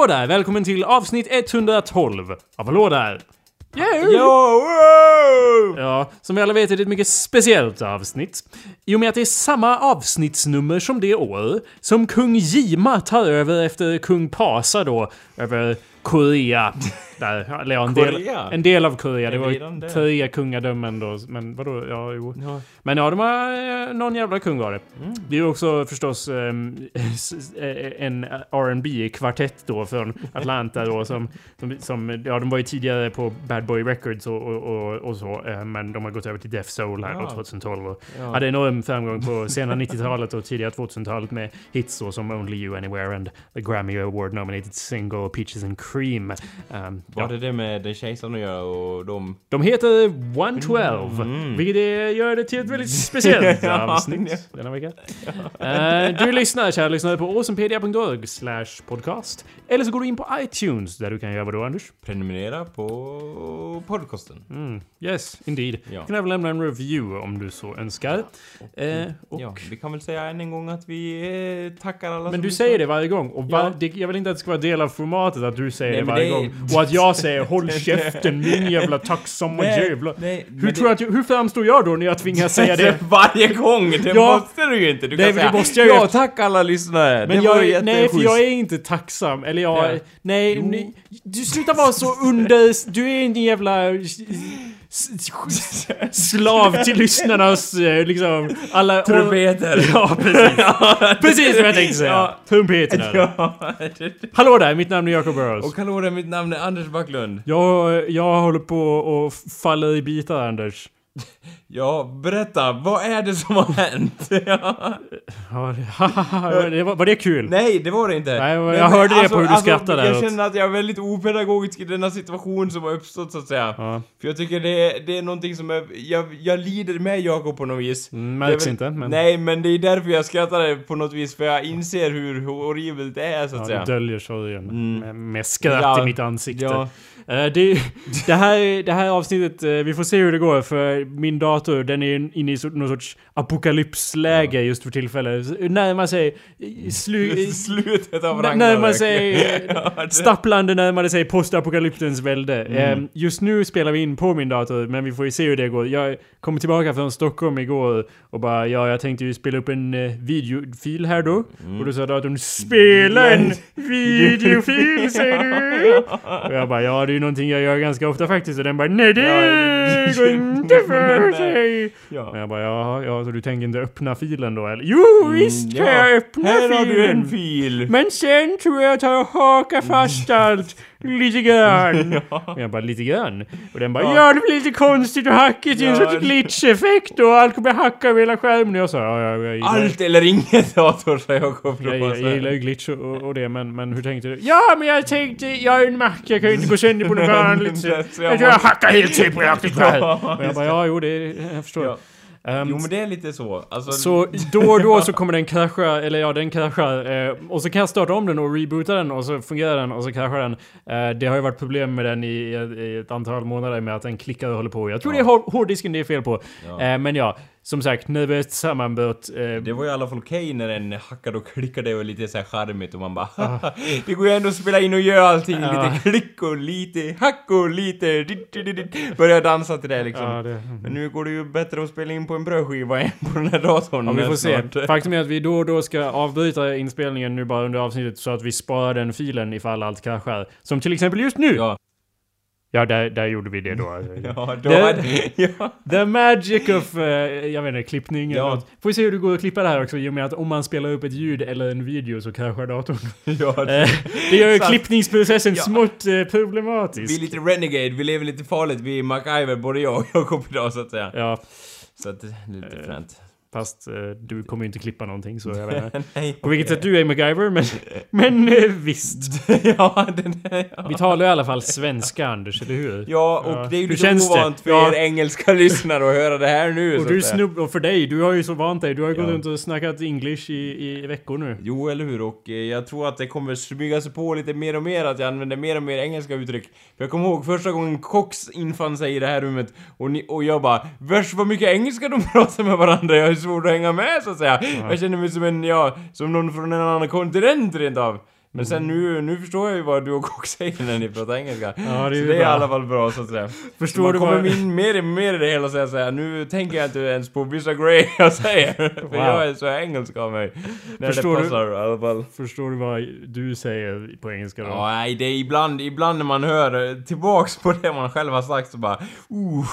Hallå där! Välkommen till avsnitt 112 av Hallå där! Yo, wow! Ja, som vi alla vet är det ett mycket speciellt avsnitt. I och med att det är samma avsnittsnummer som det år som kung Jima tar över efter kung Pasa då, över Korea. Där, eller ja, en del, en del av Korea. Det var tre kungadömen då. Men vadå? Ja, jo. Ja. Men ja, de har eh, någon jävla kung var det. Mm. Det är ju också förstås s- s- eh, en rb kvartett då från Atlanta då som, som, som, ja de var ju tidigare på Bad Boy Records och, och, och, och så, men de har gått över till Def Soul här Ja. 2012 och Ja. hade enorm framgång på sena 90-talet och tidiga 2000-talet med hits då som Only You Anywhere and the Grammy Award nominated single Peaches and Cream. Um, Var ja. det det med den kejsaren att göra och de... De heter 112, Mm. vilket är, gör det till ett väldigt speciellt Ja, avsnitt denna vecka. Eh, du lyssnar, kära lyssnare, på awesomepedia.org slash podcast. Eller så går du in på iTunes, där du kan göra vad då, Anders? Prenumerera på podcasten. Mm, yes, indeed. Ja. Du kan även lämna en review om du så önskar. Eh, och, Ja, vi kan väl säga än en gång att vi eh, tackar alla Men som du säger det varje gång. Och var, jag vill inte att det ska vara del av formatet att du säger Nej, det varje det är- gång. Och att jag säger håll käften, min jävla tacksamma jävla... nej, Hur, tror jag att, jag- hur framstår jag då när jag tvingas säga det? Varje gång! Det Ja. måste du ju inte! Du kan säga det måste jag ju Ja, tack alla lyssnare! Men det var jag, nej, för jag är inte tacksam. Eller jag... Ja. Nej, nej, du slutar vara så under... Du är en jävla... Slav till lyssnarnas eh, liksom alla... Trumpeter! Ja, precis. Precis vad jag tänkte säga. Ja. Trumpeterna. Ja. Hallå där, mitt namn är Jacob Burrows. Och hallå där, mitt namn är Anders Backlund. Jag, jag håller på och faller i bitar, Anders. Ja, berätta, vad är det som har hänt? ja. Det, var, var det kul? Nej, det var det inte. Nej, jag men hörde det på hur du skrattade Jag åt- känner att jag är väldigt opedagogisk i denna situation som har uppstått så att säga. Ja, För jag tycker det är, det är någonting som är, jag, jag lider med Jakob på något vis. mm, märks väl- inte, men... Nej, men det är därför jag skrattade på något vis, för jag inser hur horribelt det är så att Ja, säga. det döljer sorgen Mm. med, skratt Ja, i mitt ansikte. Ja, Eh, det, det, här, det här avsnittet, eh, vi får se hur det går för min dator den är inne i någon sorts apokalypsläge just för tillfället. Närmar sig... Slu, slutet av Ragnarök. närmar sig... Ja, Stapplande närmade sig postapokalyptens välde. Mm. Eh, just nu spelar vi in på min dator, men vi får ju se hur det går. Jag kom tillbaka från Stockholm igår och bara ja, jag tänkte ju spela upp en eh, videofil här då. Och då sa datorn spela en videofil säger du! Och jag bara ja, det är ju någonting jag gör ganska ofta faktiskt. Och den bara nej det Ja, går inte för sig! Och Ja. jag bara ja, ja, så du tänker inte öppna filen då eller? Jo visst kan Mm, ja. jag öppna Här filen! har du en fil! Men sen tror jag att jag hakar fast allt lite grann. Och jag bara lite grann. Och den bara ja, Ja. det blir lite konstigt och hackigt i en Ja. sorts glitch-effekt och allt kommer hacka över hela skärmen. Och jag sa ja, ja, jag gillar, Allt eller inget dator, sa Jakob då. jag, jag, jag gillar ju glitch och, och, och det men, men hur tänkte du? Ja men jag tänkte, jag är en Mac, jag kan ju inte gå sönder på något vanligt sätt. Jag jag tror jag hackar helt här. Ja, Och jag bara ja, jo det, jag förstår. Ja. Ehm, Jo men det är lite så. Alltså, Så då och då så kommer den krascha, eller ja den kraschar. Eh, och så kan jag starta om den och reboota den och så fungerar den och så kraschar den. Eh, det har ju varit problem med den i, i, ett antal månader med att den klickar och håller på. Jag tror Ja. det är hår- hårddisken det är fel på. Ja. Eh, men ja, som sagt, nervöst sammanbrott. Eh, Det var i alla fall okej när den hackade och klickade och lite såhär charmigt och man bara Ah. Det går ju ändå att spela in och göra allting Ja. lite klick och lite hack och lite dit, dit, dit, dit. Börja dansa till det liksom. ja, det, Men nu går det ju bättre att spela in på en brödskiva än på den här datorn. Ja, vi får se. Faktum är att vi då och då ska avbryta inspelningen nu bara under avsnittet så att vi sparar den filen ifall allt kraschar. Som till exempel just nu! Ja. Ja, där, där gjorde vi det då. Ja, då Det- hade... Ja. The magic of, eh, jag vet inte, klippning eller Ja. något. Får vi se hur det går att klippa det här också i och med att om man spelar upp ett ljud eller en video så kraschar datorn. ja. Eh, det gör ju klippningsprocessen Ja. smått eh, Vi är problematisk. lite renegade, vi lever lite farligt, vi är MacGyver både jag och Jakob idag så att säga. Ja, Så att det är lite Eh, fränt. Fast eh, du kommer ju inte klippa någonting så jag vet inte. Nej. På vilket sätt du är MacGyver, men, men eh, visst. ja, den är... Ja. Vi talar i alla fall svenska Anders, eller hur? Ja, och det är ju Hur lite känns det? ovant för Ja. er engelska lyssnare att höra det här nu Och du säga. snubb, och för dig, du har ju så vant dig. Du har ju gått Ja. runt och snackat English i, i veckor nu. Jo, eller hur? Och eh, jag tror att det kommer smyga sig på lite mer och mer att jag använder mer och mer engelska uttryck. För jag kommer ihåg första gången Cox infann sig i det här rummet och, ni, och jag bara Värst vad mycket engelska de pratar med varandra, jag är svårt att hänga med så att säga. Jag känner mig som en, ja, som någon från en annan kontinent rent av. Men sen nu, nu förstår jag ju vad du och Kock säger när ni pratar engelska. Ja, det är så det är i alla fall bra så att säga. Förstår Man du kommer vad... in mer och mer i det hela och säga såhär, nu tänker jag inte ens på vissa grejer jag säger. För Wow. jag är så engelsk av mig. När Förstår det du- passar i alla fall. Förstår du vad du säger på engelska då? Ja, nej, det är ibland, ibland när man hör tillbaks på det man själv har sagt så bara uh,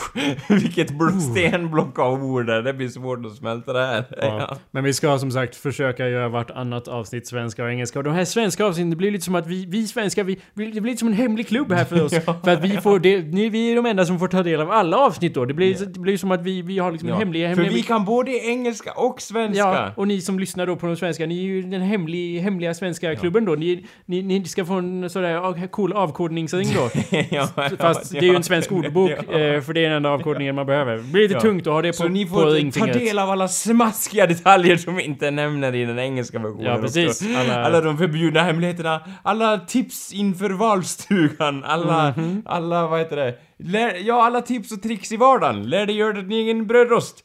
vilket bl- stenblock av ord där, det blir svårt att smälta det här. Ja. Men vi ska som sagt försöka göra vartannat avsnitt svenska och engelska. Och de här svenska avsnitten, det blir lite som att vi, vi svenskar, vi, det blir lite som en hemlig klubb här för oss. för att vi får, det, ni, vi är de enda som får ta del av alla avsnitt då. Det blir, det blir som att vi, vi har liksom en hemlig, För hemlig vi kan både engelska och svenska. Ja, och ni som lyssnar då på de svenska, ni är ju den hemlig, hemliga svenska klubben då. Ni, ni, ni ska få en sådär cool avkodningsring då. ja, Fast ja, det är ju en svensk ja. ordbok, Ja. eh, för det är den enda avkodningen man behöver. Det blir lite Ja. tungt att ha det på, Så ni får ta ringfingret. del av alla smaskiga detaljer som vi inte nämner i den engelska versionen Ja, precis. Alla- Alla... de förbjudna hemligheterna, alla tips inför valstugan, alla, Mhm. alla, vad heter det? Lär, ja, alla tips och tricks i vardagen. Lär dig göra din egen brödrost.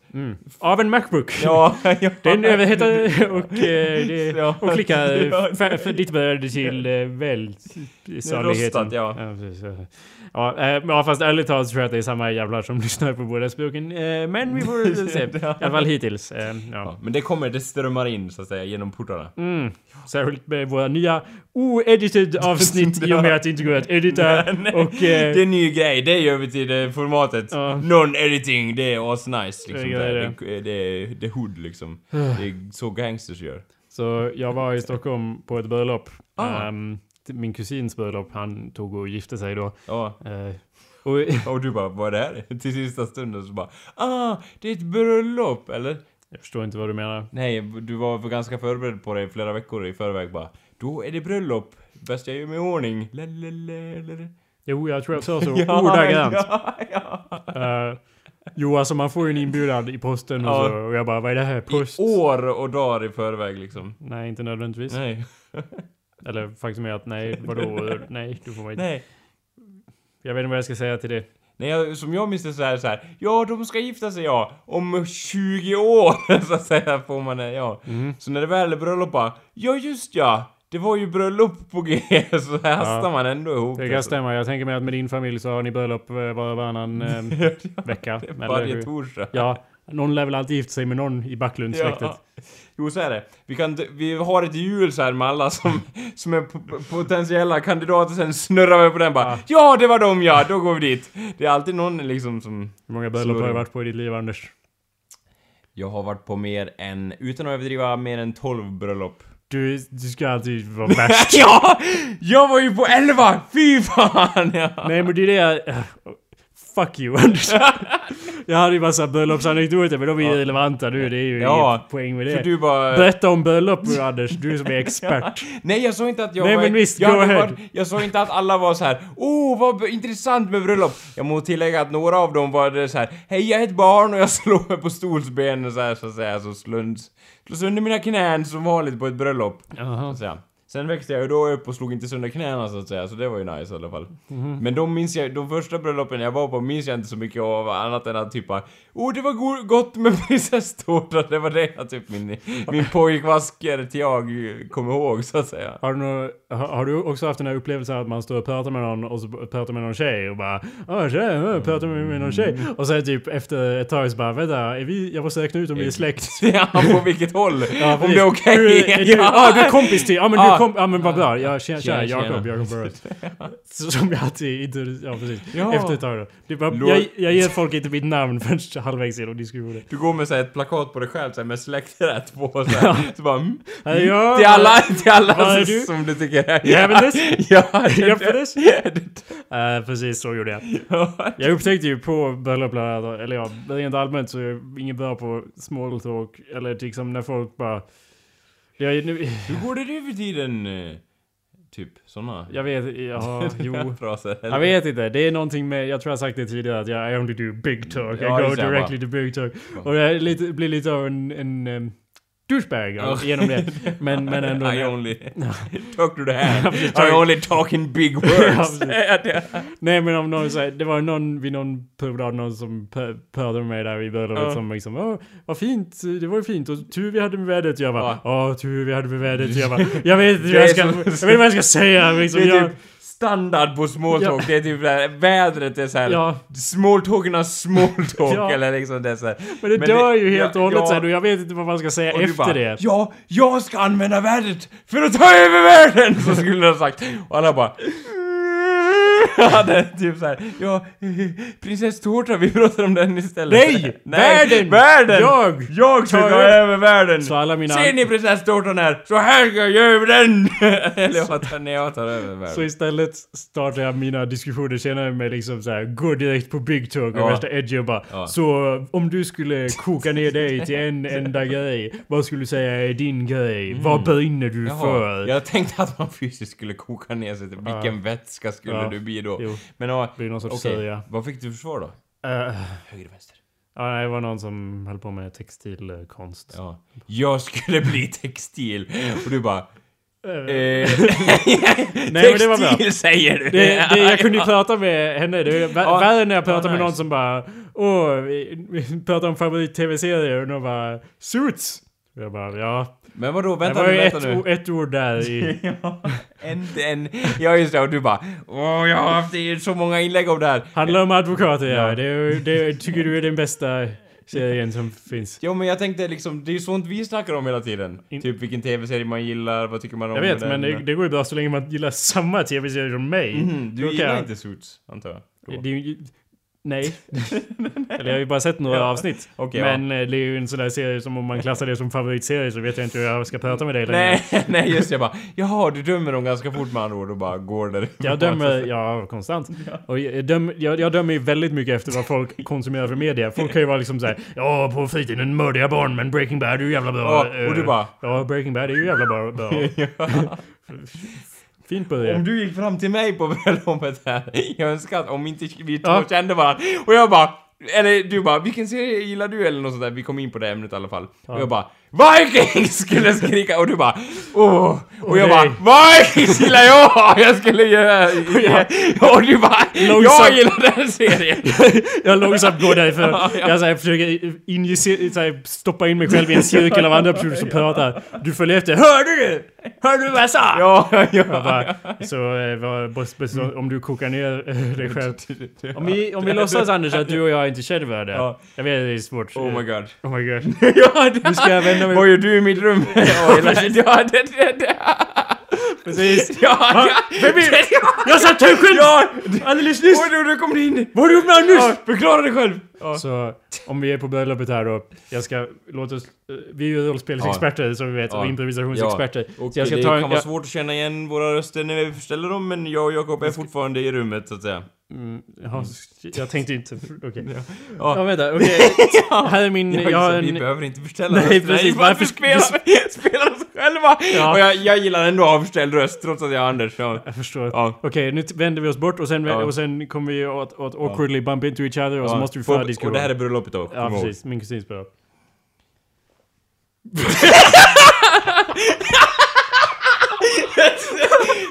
Av en Macbook. Ja, ja. Den överhettade och, eh, det, Ja. och klicka Ja. för, för ditt värde till eh, välsaligheten. Ja. Ja, precis, ja. Ja, eh, ja, fast ärligt talat tror jag att det är samma jävlar som lyssnar på båda språken. Eh, men vi får se. I alla fall hittills. Eh, ja. Men det kommer, det strömmar in så att säga genom portarna. Mm. Särskilt med våra nya oedited avsnitt i och med att det inte går att edita. Nej, och... det Eh, är en ny grej, det gör vi till det formatet. Ja. Non-editing, det är asnice liksom. Det är Det, det. det, är- det är hood liksom. Det är så gangsters gör. så jag var i Stockholm på ett bröllop. Ah. Ehm, min kusins bröllop, han tog och gifte sig då. Ja. Eh, och Och du bara, vad är det här? Till sista stunden så bara, ah, det är ett bröllop, eller? jag förstår inte vad du menar. Nej, du var för ganska förberedd på det flera veckor i förväg bara. Då är det bröllop. Bäst jag gör mig i ordning. Lalalala. Jo, jag tror jag sa så ordagrant. ja, ja. Uh, jo, alltså man får ju en inbjudan i posten och Ja. så. Och jag bara, vad är det här? Post? I år och dagar i förväg liksom. Nej, inte nödvändigtvis. Nej. Eller faktum är att nej, vadå? nej, du får inte. Nej. Jag vet inte vad jag ska säga till det. Nej, som jag minns det så här, så här. Ja, de ska gifta sig ja. Om 20 år, så att säga, får man det, ja. Mhm. Så när det väl är bröllop bara, ja just ja. Det var ju bröllop på G, så här hastar man ändå ihop Det kan stämma. Jag tänker mig att med din familj så har ni bröllop eh, var och varannan eh, vecka. Varje torsdag. Ja, någon lär väl alltid gifta sig med någon i Backlundsläktet. Jo, så är det. Vi, kan, vi har ett hjul så här med alla som, som är potentiella kandidater, sen snurrar vi på den bara Ja. ja. det var de ja, då går vi dit. Det är alltid någon liksom som... Hur många bröllop har du varit på i ditt liv, Anders? Jag har varit på mer än, utan att överdriva, mer än 12 bröllop. Du, du ska alltid vara värst. ja! Jag var ju på 11! Fy fan! Ja. Nej men det är det jag... Fuck you Anders. jag hade ju massa bröllopsanekdoter men de är ju relevanta nu. Det är ju Ja, inget poäng med det. bara... Berätta om bröllop Anders, du som är expert. Nej jag sa inte att jag Nej, var... men visst, jag, varit- jag sa inte att alla var så här. Oh vad intressant med bröllop! Jag må tillägga att några av dem var det så här. Hej jag är ett barn och jag slår mig på stolsbenen så här så att säga. Så slår, slår sönder mina knän som vanligt på ett bröllop. Jaha. Sen växte jag ju då upp och slog inte sönder knäna så att säga, så det var ju nice i alla fall. Mhm. Men de minns jag, de första bröllopen jag var på minns jag inte så mycket av annat än att typ bara, Oh det var go- gott med prinsesstårta, det var det jag typ min, min pojkvasker till jag kom ihåg så att säga. Har du, nå- har, har du också haft den här upplevelsen att man står och pratar med någon och så pratar med någon tjej och bara ah tjej, ja, pratar med, med någon tjej. Och sen typ efter ett tag så bara vänta, är vi, jag måste räkna ut om vi är släkt. Ja, på vilket håll? Ja, Om det är okej? Du, ah, du är kompis till, ja men du Ah. Kompis, ja men vad bra. Ja tjena, tjena, Tjena, Jakob. Jakob Burrows. Så- Som jag alltid inte, ja precis. Ja. Efter ett tag då. Lord- jag, jag ger folk inte mitt namn förrän halvvägs genom diskussionen. Du går med så här, ett plakat på dig själv så här, med släkträtt på så, här. så bara mm. Ja. Till alla, till alla som, du? som du tycker är... You having this? Ja, You up for this? det- Eh, precis så gjorde jag. ja. Jag upptäckte ju på bröllop, eller ja, rent allmänt så är jag ingen bra på small talk. Eller liksom när folk bara... Jag, nu, Hur går det nu för tiden? eh, Typ såna jag vet, ja, jo. fraser. Jag vet inte, det är någonting med, jag tror jag sagt det tidigare att jag I only do big talk. Ja, I go directly to big talk. Och det lite, blir lite av en, en, douchebag genom det. Men, men ändå... I only talk to the hand. I only talk in big words. Nej men om någon säger, det var någon vid någon promenad någon som pö- pörde med mig där i bröllopet Ja. som liksom Åh, vad fint, det var ju fint och tur vi hade med vädret. Jag bara, ja tur vi hade med vädret. Jag bara, jag vet inte vad jag ska, så- jag vet vad jag ska säga. Liksom, Standard på smalltalk. Det är typ där, vädret är såhär... Ja. Smalltalkernas smalltalk Ja. eller liksom det så här. men det Men dör det- ju helt ja, och hållet ja. sen och jag vet inte vad man ska säga Och efter bara, det. Ja, jag ska använda vädret för att ta över världen! Så skulle du ha sagt. Och alla bara... Ja, det är typ såhär, ja, prinsesstårta, vi pratar om den istället. Nej! Världen! Världen! Jag! Jag ska ta över- världen! Så alla mina... Ser ni prinsesstårtan här? Så här ska jag göra över den! Eller jag tar, jag tar över världen. Så istället startar jag mina diskussioner senare med liksom så här, gå direkt på big talk och Ja. värsta edgy och bara Ja. Så om du skulle koka ner dig till en enda grej, vad skulle du säga är din grej? Vad brinner du Jaha, för? jag tänkte att man fysiskt skulle koka ner sig till vilken vätska skulle Ja. du bli då? Jo. Men ja, Blir någon sorts sörja. Vad fick du för svar då? Eh, Höger, vänster? ja, det var någon som höll på med textilkonst. Ja. Jag skulle bli textil. Och du bara... Eh, Eh, Nej, men det var textil säger du! Det, det, jag kunde ju prata med henne. Det Ja. värre när jag pratar Ja, med någon som bara Åh, vi, vi pratar om favorit-tv-serier och någon bara Suits! Jag bara ja. Men vadå, Det vänta var nu, ju vänta ett, nu. o- ett ord där i... Ja, en, en, ja just det, och du bara Åh, jag har haft så många inlägg om det här. Handlar om advokater ja. Ja. Det, det tycker du är den bästa serien som finns. Jo men jag tänkte liksom, det är ju sånt vi snackar om hela tiden. In- typ vilken tv-serie man gillar, vad tycker man om Jag vet den? men det, det går ju bra så länge man gillar samma tv-serier som mig. Mhm, du Då gillar jag- inte Suits, antar jag? Det ju... Nej. Eller jag har ju bara sett några Ja. avsnitt. Okej, men eh, det är ju en sån där serie som om man klassar det som favoritserie så vet jag inte hur jag ska prata med dig längre. Nej, nej just det, jag bara Jaha, du dömer dem ganska fort med andra ord och bara går där Jag dömer, ja konstant. Och jag, döm, jag, jag dömer ju väldigt mycket efter vad folk konsumerar för media. Folk kan ju vara liksom såhär Ja på fritiden mördar jag barn men Breaking Bad är ju jävla bra. Ja, och du Eh, bara Ja Breaking Bad är ju jävla bra. bra. Fint början. Om du gick fram till mig på bröllopet här, jag önskar att om inte vi två Ja. kände varandra, och jag bara eller du bara, vilken serie gillar du? Eller något sånt där. Vi kom in på det ämnet i alla fall. Och jag bara, Vikings! Skulle jag skrika och du bara, åh! Och jag bara, Vikings gillar jag! Jag skulle göra... Och du bara, jag gillar den serien! jag långsamt går därifrån. Ja, ja. Jag så här, försöker injicera, så här, stoppa in mig själv i en cirkel av andra personer som pratar. Du följer efter. Hörde du? Hörde du vad jag sa? Ja, ja, Jag bara, så eh, vad, om du kokar ner eh, dig själv. Om vi, om vi låtsas Anders att du och jag inte känner varandra. Ja. Jag vet det är svårt. Oh my god. Oh my god. ja, det, Nu ska jag vända Vad gör du i mitt rum? ja, det, det, det. Precis. Ja, ja. Vem är- Jag sa tuschen! Ja! Alldeles nyss! Oj, du, du kommer in! Vad har du gjort med Anders? Ja, förklara dig själv! Ja. Så om vi är på bröllopet här då. Jag ska, låt oss, eh, vi är ju rollspelsexperter som vi vet Ja. och improvisationsexperter. Och så jag ska det ta en, kan vara jag, svårt att känna igen våra röster när vi förställer dem, men jag och Jakob är fortfarande i rummet, så att säga. mm, jaha, jag tänkte inte, okej. Ja. Ja vänta, okej. Här är min, jag har vi en... behöver inte förställa Nej, precis, varför vi spelar, spelar oss själva! Ja. Och jag, jag gillar ändå avställd röst, trots att jag är Anders. Ja. Jag förstår. Ja. Okej, nu t- vänder vi oss bort och sen, Ja. och sen kommer vi att, att awkwardly bump into each other och så måste vi föra Och diskussion. det här är bröllopet då, Ja, precis. Min kusins bröllop.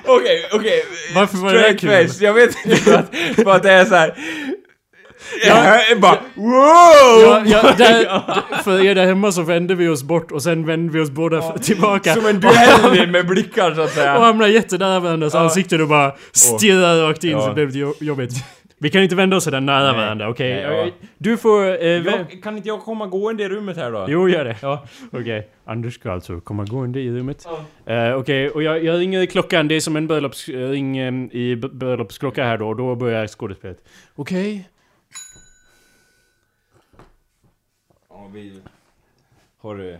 Okej, okej. Varför var det där kul? face, jag vet inte för att, för att det är såhär... Jag bara wow! Ja, ja, där, för er där hemma så vände vi oss bort och sen vände vi oss båda f- tillbaka. Som en duell med blickar så att Och säga. hamnade jättenära varandras Ja. ansikten och bara stirrade rakt in Ja. så blev det jo- jobbigt. Vi kan inte vända oss sådär nära Nej. varandra, okej? Nej, ja. Eh, Du får... Eh, Jag, kan inte jag komma gående i rummet här då? Jo, gör det. Ja. Okej. Anders ska alltså komma gående i rummet. Eh, Okej, och jag, jag ringer i klockan. Det är som en bröllopsring eh, i bröllopsklocka här då. Och då börjar skådespelet. Okej. Vi... Har du...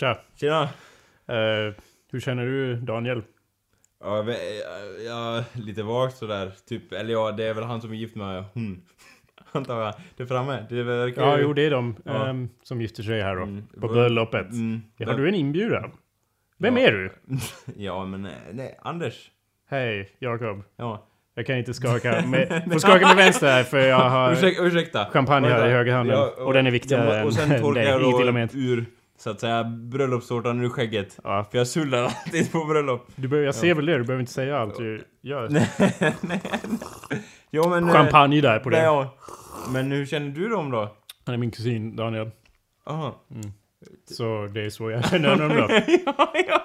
Tja. Tjena! Eh, hur känner du Daniel? Ja, vi, ja, lite vagt sådär. Typ, eller ja, det är väl han som är gift med hon. Antar jag. Det är framme. Det verkar Ja, ju- jo det är de Ja. ehm, som gifter sig här då. Mm. På bröllopet. Mm. Har du en inbjudan? Vem Ja. är du? Ja, men nej, nej, Anders. Hej, Jakob. Ja. Jag kan inte skaka med... Får skaka med vänster här för jag har Ursäk, ursäkta. champagne här i höger handen. Ja, och den är viktigare ja, än Och sen torkar jag då ur, så att säga, bröllopstårtan ur skägget. Ja, För jag sullar alltid på bröllop. du behöver, jag ser väl det, du behöver inte säga allt du gör. Ja men... eh, Champagne där på det. ja. Men hur känner du dem då? Han är min kusin Daniel. Aha. Så det är så jag känner honom då. ja, ja.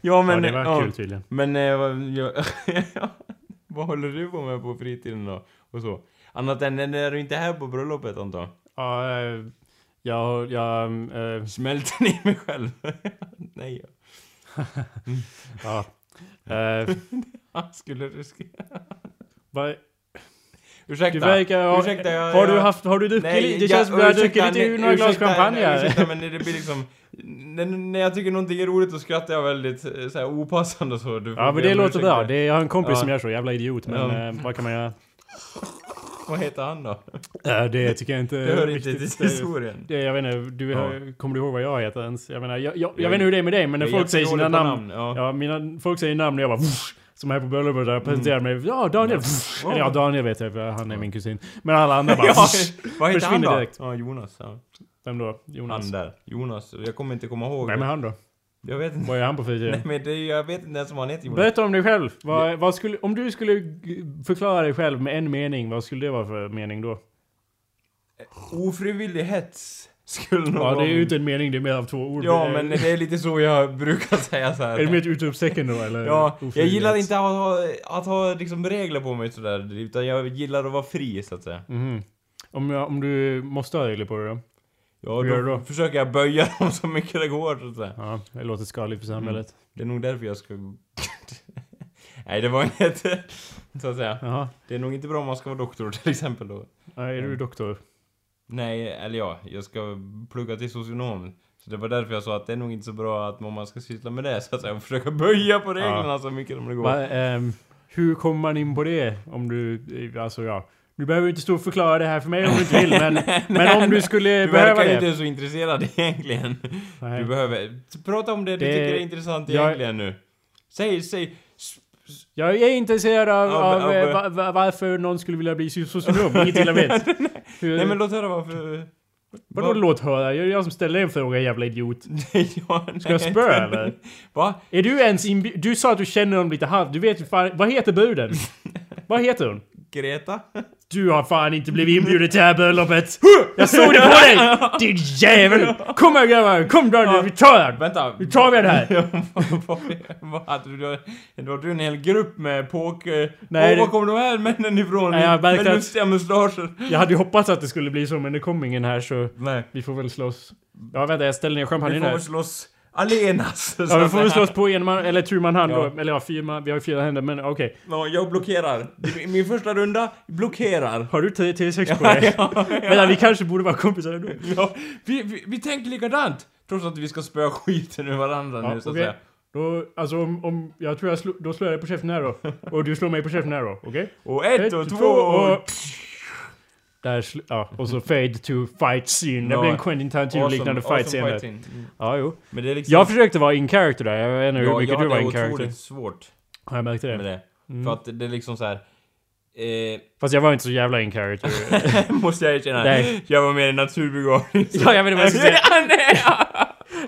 ja men... ja, det var kul tydligen. Men eh, ja, vad håller du på med på fritiden då? Och så? Annat än när du inte är här på bröllopet antar? Ja, eh, jag... jag eh, Smälter ni mig själv? Nej. ja. Eh, ja. Skulle du... sk- vad, Ursäkta. du verkar ha, ursäkta, jag, har du haft, har du druckit lite? Det jag- känns som du har druckit lite nej, några glas champagne här. Ursäkta men det blir liksom... När, när jag tycker någonting är roligt då skrattar jag väldigt eh, så här, opassande och så. Du Ja men det låter bra. Det, jag har en kompis Ja. som gör så, jävla idiot. Men Ja. eh, vad kan man göra? Vad heter han då? Eh, det tycker jag inte Det hör inte riktigt, till historien. Det, jag vet inte, du, Ja. kommer du ihåg vad jag heter ens? Jag menar, jag, jag, jag, Jag- vet inte hur det är med dig men när folk säger sina på namn. Ja. Ja, mina, folk säger namn och jag bara "Whoosh", Som här på bröllopet där jag presenterar mig. Ja, Daniel. Ja. Eller ja, Daniel vet jag för han är min kusin. Men alla andra bara ja, vad heter han då? direkt. Ja, Jonas. Ja. Vem då? Jonas? Han där. Jonas. Jag kommer inte komma ihåg. Vem är han då? Jag vet inte. Vad är han på Nej fritiden? men det, är- jag vet inte ens vad han heter Jonas. Berätta om dig själv. Vad, vad skulle, om du skulle förklara dig själv med en mening, vad skulle det vara för mening då? Ofrivillig hets. Skulle nog Ja, det är ju inte en mening, det är mer av två ord. Ja men det är lite så jag brukar säga så här. Är det mer ett utropstecken då eller? Ja, jag gillar inte att ha, att ha liksom regler på mig sådär, utan jag gillar att vara fri så att säga. Mhm. Om, jag, om du måste ha regler på det då? Ja, då, då? försöker jag böja dem så mycket det går så att säga. Ja, det låter skadligt för samhället. Det är nog därför jag ska... Nej, det var inget... så att säga. Jaha. Det är nog inte bra om man ska vara doktor till exempel då. Ja, är Mm. du doktor? Nej, eller ja, jag ska plugga till socionom. Så det var därför jag sa att det är nog inte så bra att man ska syssla med det så att. Och försöka böja på reglerna så mycket som det går. Va, ehm, hur kommer man in på det? Om du, alltså ja. Du behöver inte stå och förklara det här för mig om du inte vill, men, men om du skulle Du behöva verkar det. inte så intresserad egentligen. Nej. Du behöver... Prata om det du Det- tycker är intressant jag- egentligen nu. Säg, säg... Jag är intresserad av, Av- av, av- eh, va, va, varför någon skulle vilja bli socionom. Inget illa vet. Hur, Nej men låt höra varför... vadå låt höra? Jag är jag som ställer en fråga, jävla idiot. ja, Ska jag spö eller? Va? Är du ens inbjuden? Du sa att du känner honom lite halvt. Du vet ju fan, vad heter bruden? vad heter hon? Greta? Du har fan inte blivit inbjuden till det här bröllopet! Jag såg det på dig! Din jävel! Kom här grabbar! Kom Daniel, vi tar den! Vänta. Nu tar vi det här! Vad- hade du? Du hade en hel grupp med påk... Nej, Nej, det- var kommer de här männen ifrån? Nej, jag med lustiga mustascher. Jag hade ju hoppats att det skulle bli så, men det kom ingen här så Nej. vi får väl slåss. Ja vänta, jag ställer ner Vi champagnen får här. väl slåss allenas. så Ja, vi att får väl slåss på en man, eller tur man hand Ja. då. Eller ja, fyra man, vi har ju fyra händer, men okej. Ja, jag blockerar. Min första runda, blockerar. Har du T- T6 på dig? Vänta, vi kanske borde vara kompisar ändå. Ja, vi, vi, vi tänker likadant! Trots att vi ska spöa skiten ur varandra Ja, nu så att okej. säga. Då, alltså om, om, jag tror jag slår, då slår jag dig på käften här då. Och du slår mig på käften här då, okej? Och ett, och två och... Där ja, och så fade to fight scene. Det blir en Quentin Tarantino-liknande Awesome- fight scene awesome fight. Mm. Ja, jo. Men det är liksom... Jag försökte vara in character där, jag vet inte hur Ja, mycket jag du var hade in character. otroligt svårt Ja, jag märkte med det. det. Mm. För att det är liksom så här. Eh, Fast jag var inte så jävla in character. måste jag erkänna. Nej. Jag var mer naturbegåvning. Ja, jag vet inte vad jag ska säga.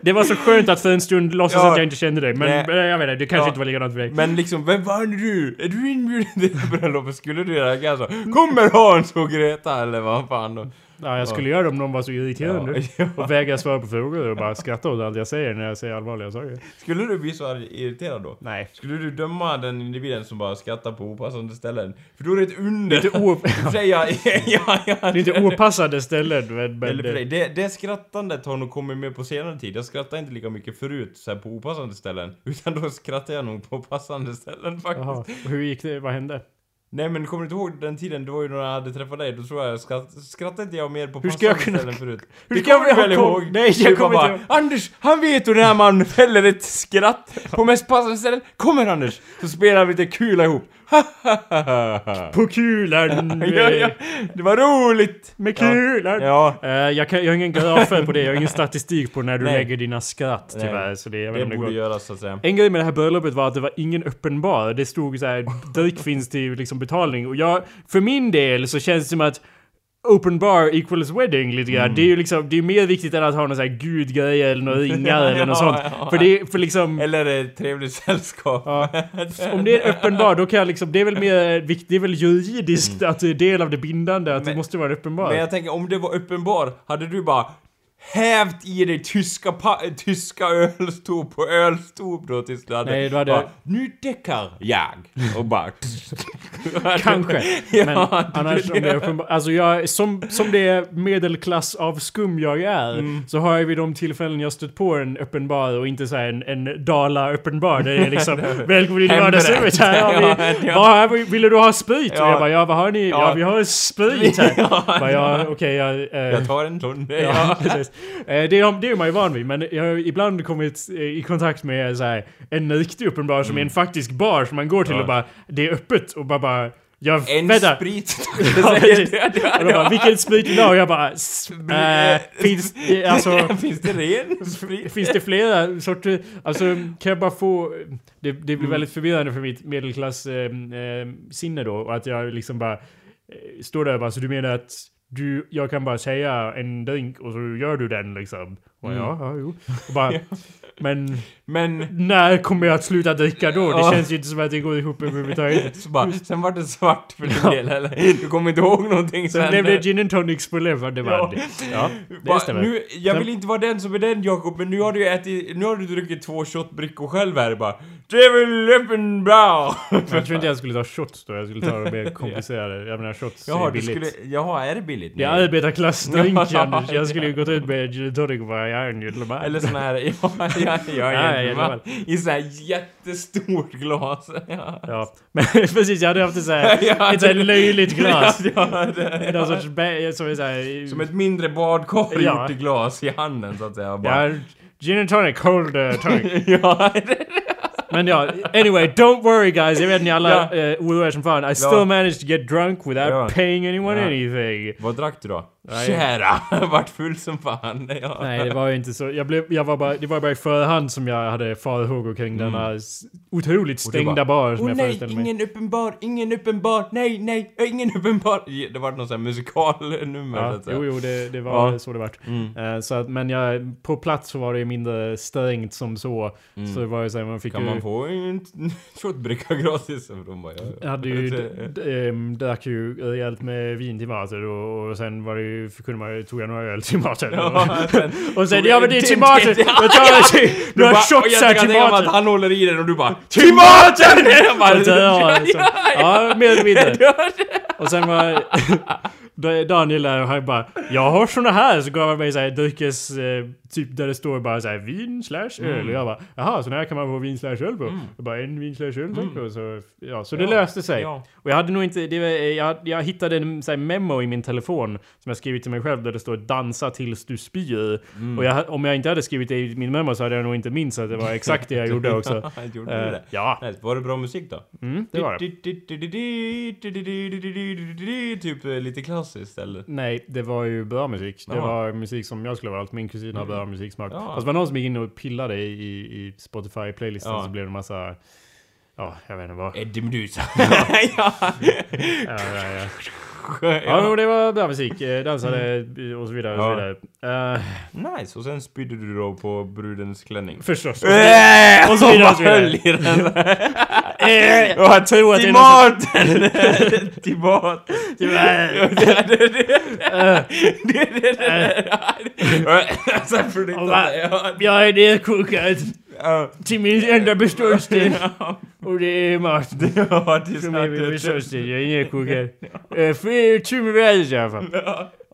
Det var så skönt att för en stund låtsas Ja. att jag inte kände dig. Men Nej. men jag vet inte, det kanske Ja. inte var likadant för dig. Men liksom, vem var du? Är du inbjuden till bröllopet? Skulle du göra? Alltså, kommer Hans och Greta eller vad fan? Ja, jag skulle göra det om någon var så irriterande. Ja, Och vägra svara på frågor och bara skratta åt allt jag säger när jag säger allvarliga saker. Skulle du bli så irriterad då? Nej. Skulle du döma den individen som bara skrattar på opassande ställen? För då är det ett under. Det är inte, sig, ja, ja, ja. det är inte opassade ställen. Men, men det, det, det skrattandet har nog kommit med på senare tid. Jag skrattar inte lika mycket förut så här, på opassande ställen. Utan då skrattar jag nog på passande ställen faktiskt. Jaha. Och hur gick det? Vad hände? Nej men kommer du inte ihåg den tiden? Ju när jag hade träffat dig. Då tror jag skratt, skrattade inte jag mer på Hur ska jag kunna- ställen förut. Hur ska jag väl ihåg? Nej, jag Du kommer bara, inte Anders, han vet hur när man fäller ett skratt på mest passande ställen. Kommer Anders! Så spelar vi lite kul ihop. På kulan! ja, ja. Det var roligt! Med kulan! Ja. Eh, jag, kan, jag har ingen graf på det, jag har ingen statistik på när du Nej. lägger dina skratt Nej. tyvärr. Så det, jag Det borde göras så att säga. En grej med det här bröllopet var att det var ingen uppenbar. Det stod så här, dryck finns till liksom betalning. Och jag, för min del så känns det som att Open bar equals wedding lite grann. Det är ju liksom, det är mer viktigt än att ha någon sån här gudgrej eller några ringar eller något Ja, sånt. ja. För det, för liksom... Eller ett trevligt sällskap. Ja. Om det är öppen bar, då kan jag liksom, det är väl mer viktigt, det är väl juridiskt att det är del av det bindande, att det Men- måste vara öppen bar. Men jag tänker, om det var uppenbar, hade du bara hävt i dig tyska, tyska ölstop på ölstop då tills du hade... Nej, då hade- bara, Nu däckar jag! Och bara... Kanske. ja, Men annars om det är Alltså jag, som, som det medelklass av skum jag är, Mm. så har jag vid de tillfällen jag stött på en öppen bar och inte så här en, en Dala öppen bar där det är liksom Välkommen Hembränt. vardagsrummet, här har Ja, vi... ja. Vad har, ville du ha sprit? Ja. Och jag bara ja vad har ni? Ja, Ja. vi har sprit här. Ja, bara, ja okej jag... eh, Jag tar en sån. Ja, Ja. precis. Eh, Det är, det är man ju van vid, men jag har ibland kommit eh, i kontakt med så här, en riktig öppen bar som är en faktisk bar som man går till Mm. Ja. och bara Det är öppet och bara bara Ja, En vänta! sprit. Ja. Och de bara, vilken sprit vill? Och jag bara, äh, finns, eh, alltså, Finns det ren sprit? finns det flera sorter? Alltså, kan jag bara få... Det, det blir väldigt förvirrande för mitt medelklass eh, eh, sinne då, och att jag liksom bara eh, står där och bara, så du menar att du, jag kan bara säga en drink och så gör du den liksom? Och Mm. ja, ja, jo. Och bara, men Men... när kommer jag att sluta dricka då? Det Ja. känns ju inte som att det går ihop överhuvudtaget. Så bara, sen var det svart för din del eller? Du kommer inte ihåg någonting Sen blev det gin and tonics på levande band. Ja, det Va, stämmer. nu, jag Sen- vill inte vara den som är den Jakob, men nu har du ätit, nu har du druckit två shotbrickor själv här bara. Det är väl öppen bra! Jag tror inte jag skulle ta shots då, jag skulle ta det mer komplicerade. Jag menar shots Jaha, är billigt. skulle, jaha, är det billigt? Det är arbetarklassdrink Anders. Jag skulle ju gått ut med gin and tonic bara gentleman. Eller sån här, ja, ja, ja, ja, ja, I sån här jättestort glas. Ja. Ja, men precis jag hade haft ett Ja, såhär det- löjligt glas. Ja, det, sorts bä- som är såhär... Som ett mindre badkar Ja. gjort i glas i handen så att säga. Bara, Ja, gin and tonic, cold uh, tonic. ja, Men ja, anyway, don't worry guys. Jag vet ni alla Ja. uh, oroar som fan. I still Ja. managed to get drunk without Ja. paying anyone Ja. anything. Vad drack du då? Nej. Kära! Vart full som fan. Ja. Nej, det var ju inte så. Jag blev, jag var bara, det var bara i förhand som jag hade farhågor kring denna otroligt Mm. Och du stängda bara, bar som Åh jag nej, föreställde mig. ingen uppenbar, ingen uppenbar, nej, nej, ingen uppenbar. Det var någon sån här musikalnummer så Ja, säga. jo, jo, det, det var Ja. så det vart. Mm. Eh, så att, men jag, på plats så var det ju mindre strängt som så. Så det var ju så här, man fick Mm. Kan ju... man få en shotbricka gratis? De bara, ja, ja. Jag hade ju, drack ju rejält med vin till maten och, och sen var det ju, kunde man ju, tog jag några öl till maten. Ja, sen- och sen, ja men det är till maten! Ja, Jag tar några bara, shots och jag här kan till maten! han håller i den och du bara TIL MATEN! Jag bara, Och så, ja, så, ja, mer eller mindre. Och sen var Da- Daniel där och han bara Jag har såna här! Så gav han mig såhär dryckes... Eh, typ där det står bara såhär vin slash öl. Mm. Och jag bara Jaha, så här kan man få vin slash öl på? Jag bara en vin slash öl tack. Och så, ja, så det Ja, löste sig. ja. Och jag hade nog inte... Det var, jag, jag hittade en så här, memo i min telefon som jag skrivit till mig själv där det står dansa tills du spyr. Mm. Och jag, om jag inte hade skrivit det i min memo så hade jag nog inte minns att det var exakt det jag gjorde också. Gjorde du Eh, det? ja, Var det bra musik då? mm, det var det. Typ eh, lite klassiskt eller? Nej, det var ju bra musik. Det var musik som jag skulle ha valt. Min kusin har bra musiksmak. Ja. Fast det var någon som gick in och pillade i, i, i Spotify-playlisten Ja. så blev det massa... Ja, jag vet inte vad. Eddie Meduza. ja. Ja, ja, ja. ja det var bra musik. Eh, Dansade Mm. och så vidare. Och så vidare. Eh, Nice, och sen spydde du då på brudens klänning. förstås. Och och så vidare, och så vidare. Eh, och jag tror att det Till är något maten! Till maten! som- Va? säga. Jag är nedkokad till min enda beståndsdel. Och det är mat. Ja, det är Som är min beståndsdel. Jag är nedkokad. Tur med vädret i alla fall.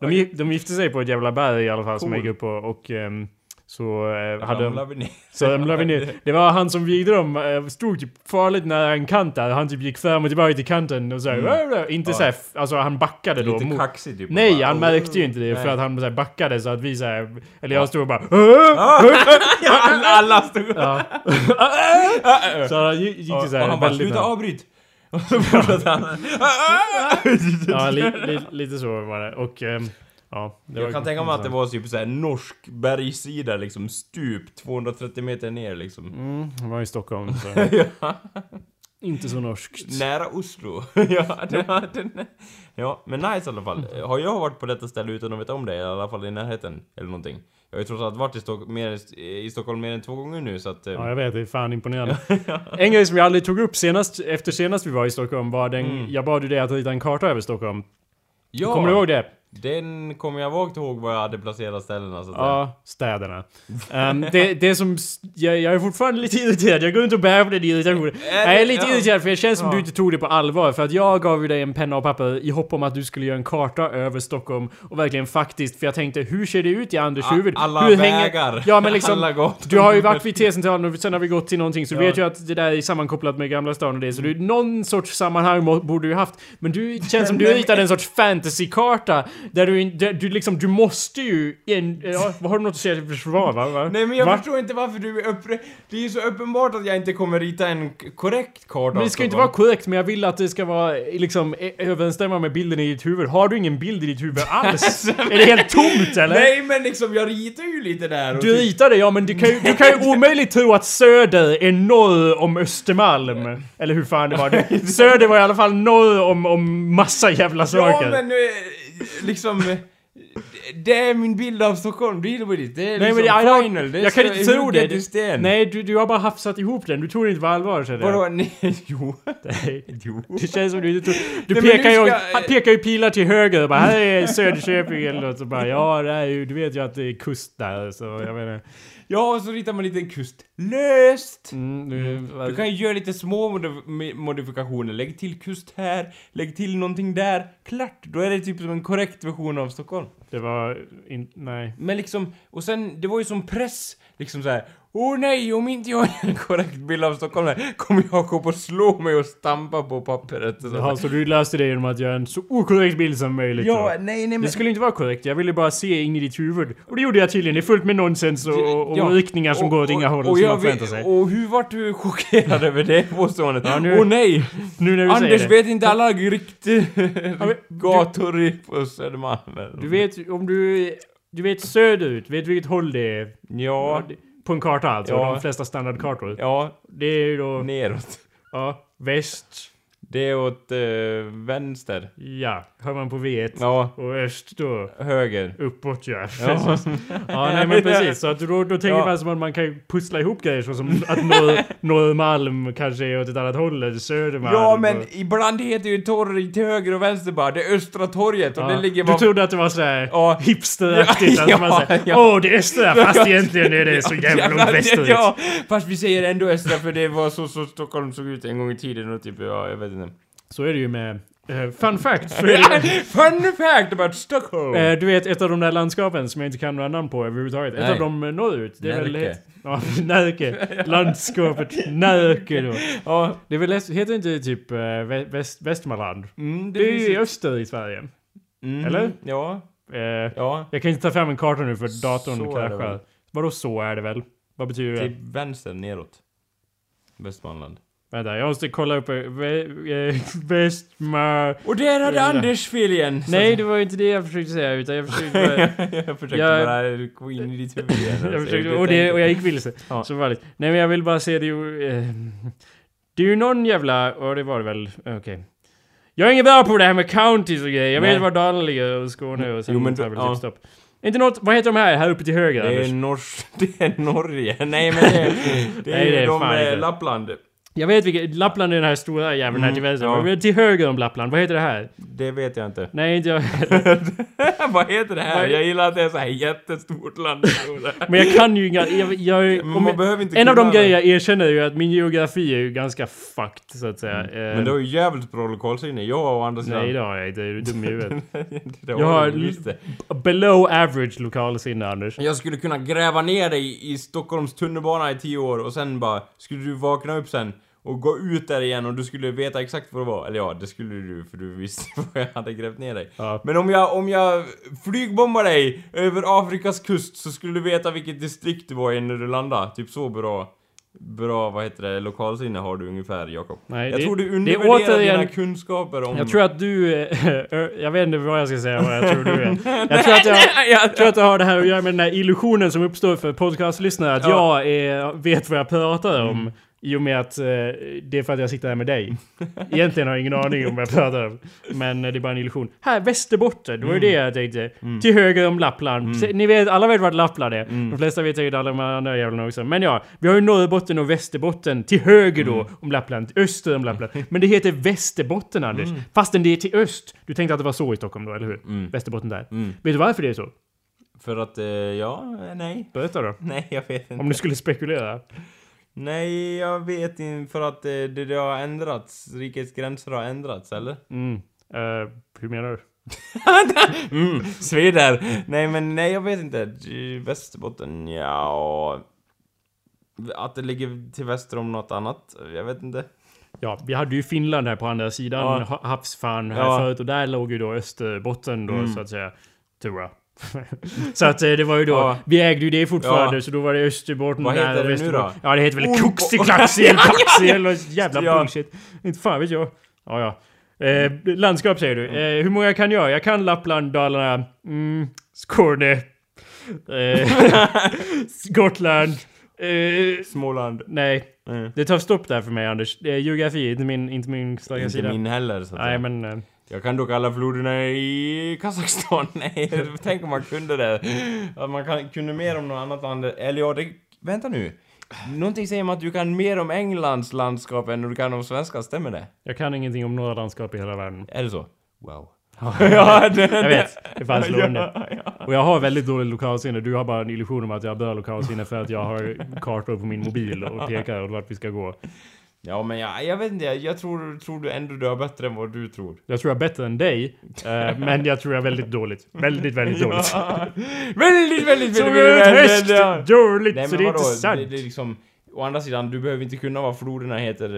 De, gi- de gifte sig på ett jävla berg i alla fall som jag gick upp på och ehm, så eh, hade vi ner. Så ramlade vi ner. Det var han som vigde dem, eh, stod typ farligt nära en kant där. Han typ gick fram och tillbaka till kanten och så här, "Rrr", Inte Ja. så här, f- alltså han backade då. Lite mot- kaxig typ. Nej, Bara, han "Åh, märkte ju inte det nej." för att han så backade så att vi så här, eller Ja. jag stod och bara! Ja, alla stod... ja. Så han gick ju så och han bara sluta avbryt! Så han. Ja, li, li, lite så var det. Och... ehm, ja, Jag kan tänka mig att det var typ såhär norsk bergssida liksom, stup 230 meter ner liksom. Mm, det var i Stockholm så... ja, inte så norskt. nära Oslo. ja, det, den, ja, men nice i alla fall. Har jag varit på detta ställe utan att veta om det, i alla fall i närheten, eller någonting. Jag har ju trots allt varit i, Stock mer, i Stockholm mer än två gånger nu så att... eh, Ja, jag vet. Det är fan imponerande. En grej som jag aldrig tog upp senast, efter senast vi var i Stockholm var den... Mm. Jag bad ju dig att rita en karta över Stockholm. ja, Kommer du ihåg det? Den kommer jag vagt ihåg var jag hade placerat ställena så att. Ja, städerna. Ehm, det, det som... Jag, jag är fortfarande lite irriterad. Jag går inte och bär på den irritationen. Jag är lite Ja. irriterad för det känns som Ja. du inte tog det på allvar. För att jag gav ju dig en penna och papper i hopp om att du skulle göra en karta över Stockholm. Och verkligen faktiskt, för jag tänkte hur ser det ut i Anders huvud? alla hur vägar. Ja men liksom... Du har ju varit vid T-centralen och sen har vi gått till någonting så du Ja. vet ju att det där är sammankopplat med Gamla stan och det. Så du, någon sorts sammanhang borde du ju haft. Men du känns som du ritade en sorts fantasykarta. Där du, där du liksom, du måste ju... En, ja, vad har du något att säga till försvar va? va? Nej men jag Va? förstår inte varför du är uppre... Det är ju så uppenbart att jag inte kommer rita en korrekt karta Men det ska ju inte vara Stockholm. korrekt, men jag vill att det ska vara liksom ö- överensstämma med bilden i ditt huvud. Har du ingen bild i ditt huvud alls? är det helt tomt eller? Nej men liksom, jag ritar ju lite där Du typ- ritade ja, men du kan, ju, du kan ju omöjligt tro att Söder är norr om Östermalm. Eller hur fan det var. Söder var i alla fall norr om, om massa jävla saker. Ja men eh, liksom... eh, Det är min bild av Stockholm, deal with it. Det är Nej, liksom men jag- final. Det är jag kan inte tro det. sten. Nej, du, du har bara hafsat ihop den. Du tog det inte på allvar känner jag. Vadå? Nej, jo. Nej. Jo. Det känns som du inte tog... Du Nej, pekar ju, ska- pekar ju pilar till höger och bara här är Söderköping eller något så bara ja det är ju, du vet ju att det är kust där så jag menar... Ja, och så ritar man lite kust löst. Mm, du, Du kan ju göra lite små modif- modifikationer. Lägg till kust här, lägg till någonting där. Klart! Då är det typ som en korrekt version av Stockholm. Det var in, nej. Men liksom, och sen, det var ju som press. Liksom så här. Åh nej, om inte jag har en korrekt bild av Stockholm här, kommer Jakob att slå mig och stampa på pappret. Och så. Jaha, så du löste det genom att göra en så okorrekt bild som möjligt Ja, då. nej, nej men... Det skulle inte vara korrekt, jag ville bara se in i ditt huvud. Och det gjorde jag tydligen, det är fullt med nonsens och, och Ja. riktningar som Och- går åt inga och- håll och som man förväntar sig. Och hur vart du chockerad över det påståendet? Ja, Åh nu- nej! Nu när du Anders säger det. vet inte alla riktigt du- gator i- på Södermalm. Du vet, om du... Du vet söderut, vet du vilket håll det är? Ja, det- På en karta alltså, Ja. de flesta standardkartor. ja, Det är ju då... neråt. Ja, väst. Det är åt eh, vänster. Ja, hör man på V1. Ja, Och öst då. höger. Uppåt ja. Ja. ja, nej men precis. Så att då, då tänker Ja. man som att man kan pussla ihop grejer så som att norr, Norrmalm kanske är åt ett annat håll, eller Södermalm. Ja, men och, ibland heter ju torg till höger och vänster bara. Det Östra torget och ja. det ligger Du bara... trodde att det var såhär Ja. hipsteraktigt? Ja, att man säger ja. Åh, det är östra! Fast egentligen är det så jävla långt västerut. Ja, fast vi säger ändå Östra för det var så, så Stockholm såg ut en gång i tiden och typ, ja, jag vet inte. Så är det ju med... eh, fun fact! Är det Fun fact about Stockholm! Eh, du vet ett av de där landskapen som jag inte kan några namn på överhuvudtaget. Ett Nej. av dem eh, norrut. Det är väl... Närke. het- Ja, Närke. Landskapet Närke då. ja, Det är väl, heter inte typ vä- väst, Västmanland? mm, Det är finns ju i öster i Sverige. mm, eller? Ja, ja. jag kan inte ta fram en karta nu för datorn är det kraschar. väl. Vadå så är det väl? Vad betyder det? Till vänster neråt. Västmanland. Vänta, jag måste kolla upp... eh, Vä, eh. Och där hade Ja. Anders fel igen! Nej, det var inte det jag försökte säga utan jag försökte bara... jag försökte Jag- bara gå in i ditt huvud igen. jag försökte, och, det, tänkte- och jag gick vilse. Ja. Så var det. Nej men jag vill bara se det ju... Eh, det är ju någon jävla... Och det var det väl. Okej. Jag är ingen bra på det här med counties och grejer. Jag vet var Dalarna ligger och Skåne och sen Jo, men ja. typ stopp. Inte något... Vad heter de här? Här uppe till höger Det är Anders? Nors... Det är Norge. Nej men det är... Det är, Nej, det är de eh, inte. Lappland. Jag vet vilket... Lappland är den här stora jäveln här Mm, till vänster. ja. Till höger om Lappland. Vad heter det här? Det vet jag inte. Nej, inte jag Vad heter det här? Jag gillar att det är så här jättestort land. Men jag kan ju inga... Jag, jag, man jag, behöver inte en av de grejer jag erkänner är ju att min geografi är ju ganska fucked så att säga. Eh, Men du har ju jävligt bra lokalsinne. Jag å andra sidan... Nej det har jag inte. Är du dum i huvudet? det Jag har below average lokalsinne Anders. Jag skulle kunna gräva ner dig i Stockholms tunnelbana i tio år och sen bara skulle du vakna upp sen och gå ut där igen och du skulle veta exakt vad det var. Eller ja, det skulle du för du visste var jag hade grävt ner dig. Ja. Men om jag, om jag flygbombar dig över Afrikas kust så skulle du veta vilket distrikt du var i när du landade. Typ så bra. bra, vad heter det, lokalsinne har du ungefär, Jakob? Nej, Jag det- tror du undervärderar återigen- dina kunskaper om... Jag tror att du... eh, jag vet inte vad jag ska säga vad jag tror du är. Jag tror att jag, jag tror att det har det här att göra med den här illusionen som uppstår för podcastlyssnare. Att Ja. jag är, vet vad jag pratar om. I och med att eh, det är för att jag sitter här med dig. Egentligen har jag ingen aning om vad jag pratar om. Men eh, det är bara en illusion. Här, Västerbotten. Det var ju det jag tänkte. Till höger om Lappland. Se- Ni vet, alla vet vart Lappland är. De flesta vet säkert alla de andra jävlarna också. Men ja, vi har ju Norrbotten och Västerbotten. Till höger då om Lappland. Öster om Lappland. Men det heter Västerbotten, Anders. Fastän det är till öst. Du tänkte att det var så i Stockholm då, eller hur? Västerbotten där. Vet du varför det är så? För att, eh, ja, nej. Berätta då. Nej, jag vet inte. Om du skulle spekulera. Nej, jag vet inte för att eh, det, det har ändrats. Rikets gränser har ändrats, eller? Mm. Eh, hur menar du? Mm, Sveder! Nej men nej jag vet inte. Västerbotten, ja... Att det ligger till väster om något annat, jag vet inte. Ja, vi hade ju Finland här på andra sidan Ja. ha- havsfan här Ja. förut och där låg ju då Österbotten då Mm. så att säga. Tror jag. Så att eh, det var ju då, Ja. vi ägde ju det fortfarande Ja. så då var det Österbotten Vad heter det nu då? Ja det heter väl Oh, Kuxiklaxiel, Kaxiel och jävla Ja. bullshit. Inte fan vet jag. Ja ja. Eh, landskap säger du. Eh, hur många kan jag? Jag kan Lappland, Dalarna, mm, Skåne, eh, Gotland. Eh, Småland. nej, Mm. det tar stopp där för mig Anders. Geografi, inte min, inte min starka Inte sida. min heller så att Nej men... Jag kan dock alla floderna i Kazakstan. Nej, tänk om man kunde det. Att man kan, kunde mer om något annat land. Eller ja, det... Vänta nu. Någonting säger mig att du kan mer om Englands landskap än du kan om svenska, stämmer det? Jag kan ingenting om några landskap i hela världen. Är det så? Wow. ja, det, jag vet. Det är fan slående. Ja, ja. Och jag har väldigt dåligt lokalsinne. Du har bara en illusion om att jag har bra lokalsinne för att jag har kartor på min mobil och pekar åt vart vi ska gå. Ja, men jag, jag vet inte, jag, tror, tror du ändå du är bättre än vad du tror. Jag tror jag är bättre än dig, eh, men jag tror jag är väldigt dåligt. Väldigt, väldigt dåligt. Ja. väldigt, väldigt, Så väldigt, väldigt, väldigt, dåligt, Nej så det är inte sant. det, det är liksom... Å andra sidan, du behöver inte kunna vad floderna heter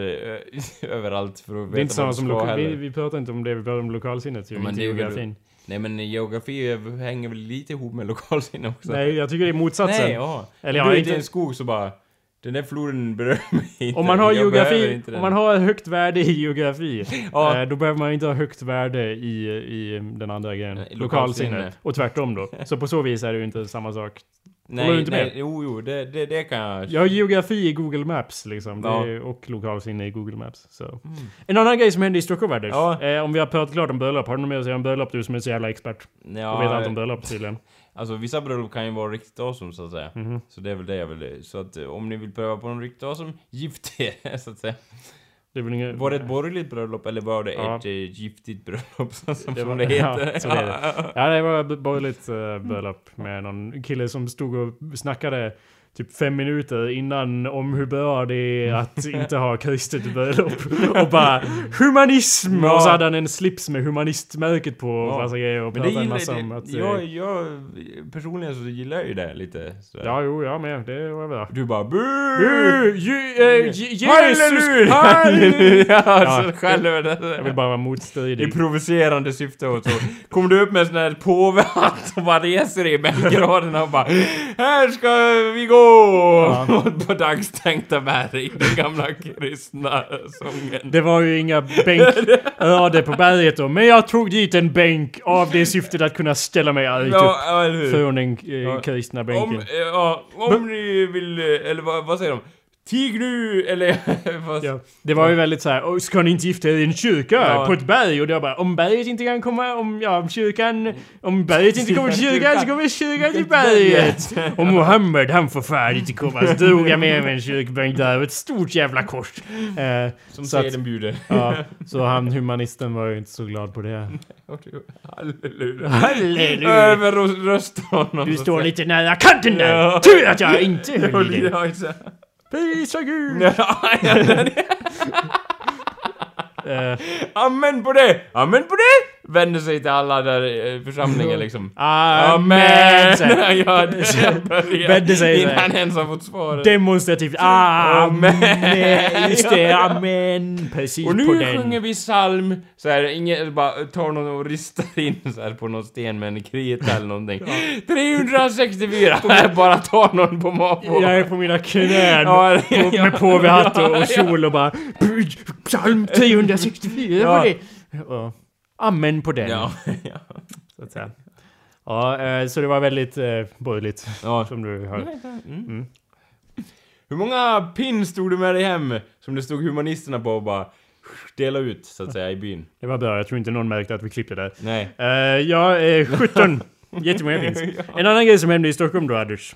eh, överallt för att Det är inte veta samma vad som ska loka- vi, heller. vi pratar inte om det, vi pratar om lokalsinnet Ja, men inte det är geografin. Nej men geografi hänger väl lite ihop med lokalsinne också? Nej, jag tycker det är motsatsen. Nej, ja. Eller ja, du är inte- inte i en skog så bara... Den där floden berör mig inte. Om man har geografi, om man har högt värde i geografi, Ja. eh, då behöver man inte ha högt värde i, i den andra grejen. Lokalsinne. Och tvärtom då. Så på så vis är det ju inte samma sak. Nej, du inte nej, med? jo, jo, det, det, det kan jag... Jag har geografi i Google Maps liksom. Det Ja. är, och lokalsinne i Google Maps. Så. En annan grej som hände i Stockholm Anders. Ja. Eh, om vi har pratat klart om bröllop. Har du något mer att säga om bröllop? Du som är så jävla expert. Ja, och vet allt om bröllop tydligen. Alltså vissa bröllop kan ju vara riktigt awesome så att säga. Mhm. Så det är väl det jag vill... Så att eh, om ni vill pröva på någon riktigt awesome, gift er så att säga. Det inget... Var det ett borgerligt bröllop eller var det Ja. ett eh, giftigt bröllop som, som Det var- det heter? ja, så det. Ja, det var ett borgerligt uh, bröllop med någon kille som stod och snackade typ fem minuter innan om hur bra det är att inte ha kristet bröllop. Och bara humanism! Ja. Och så hade han en slips med humanistmärket på och Ja. massa grejer och pratade en massa om det, att... eh, jag, jag, personligen så gillar jag ju det lite. Så. Ja, jo, jag med. Det var bra. Du bara bu! Bu! Eh, Je- Jesus! Halleluja! Ja, själv Jag vill bara vara I motstridig. provocerande syfte och så. Kommer du upp med en sån här påvehatt och bara reser i bänkraderna och bara Här ska vi gå! På dagstänkta berg. Den gamla kristna sången. Det var ju inga bänkrader på berget då, men jag tog dit en bänk av det syftet att kunna ställa mig argt upp Ja, ja, hur? från den eh, Ja. kristna Om, bänken. eh, ja, om ni vill, eh, eller vad, vad säger de? Tig nu, eller? Ja. Det var ju väldigt så här, "Oj, ska ni inte gifta er i en kyrka Ja. på ett berg? Och det var bara, om berget inte kan komma, om, ja, om kyrkan, om berget inte kommer till kyrkan så kommer kyrkan till berget. Och Mohammed han får färdigt att komma. Så drog jag med mig en kyrkbänk där och ett stort jävla kors. Eh, Som seden bjuder. ja, så han humanisten var ju inte så glad på det. Halleluja. Halleluja! Över röst- rösta honom. Du står lite nära kanten där. Tur att jag inte höll i den. Prisa Gud! Eh, Amen på det! Amen på det! Vänder sig till alla där i församlingen liksom. Amen! Ja, det börjar Vänder sig innan ens har fått svaret. Demonstrativt. Amen! Just det, amen! Precis Och på nu den. sjunger vi psalm, så här, ingen bara tar någon och ristar in så här på någon sten med en krita eller någonting. 364! bara tar någon på magen. Jag är på mina knän Ja, på, med påvehatt och, och kjol och bara Psalm 364 Ja. på det! Ja. Amen på den. Ja, ja. Så att säga. Ja, eh, så det var väldigt eh, borgerligt. ja. Som du har. Mm. Hur många pins stod du med dig hem som det stod humanisterna på och bara dela ut så att säga i byn? Det var bra, jag tror inte någon märkte att vi klippte där. Nej. Uh, ja, eh, 17. Jättemånga finns. En annan grej som hände i Stockholm då, Anders.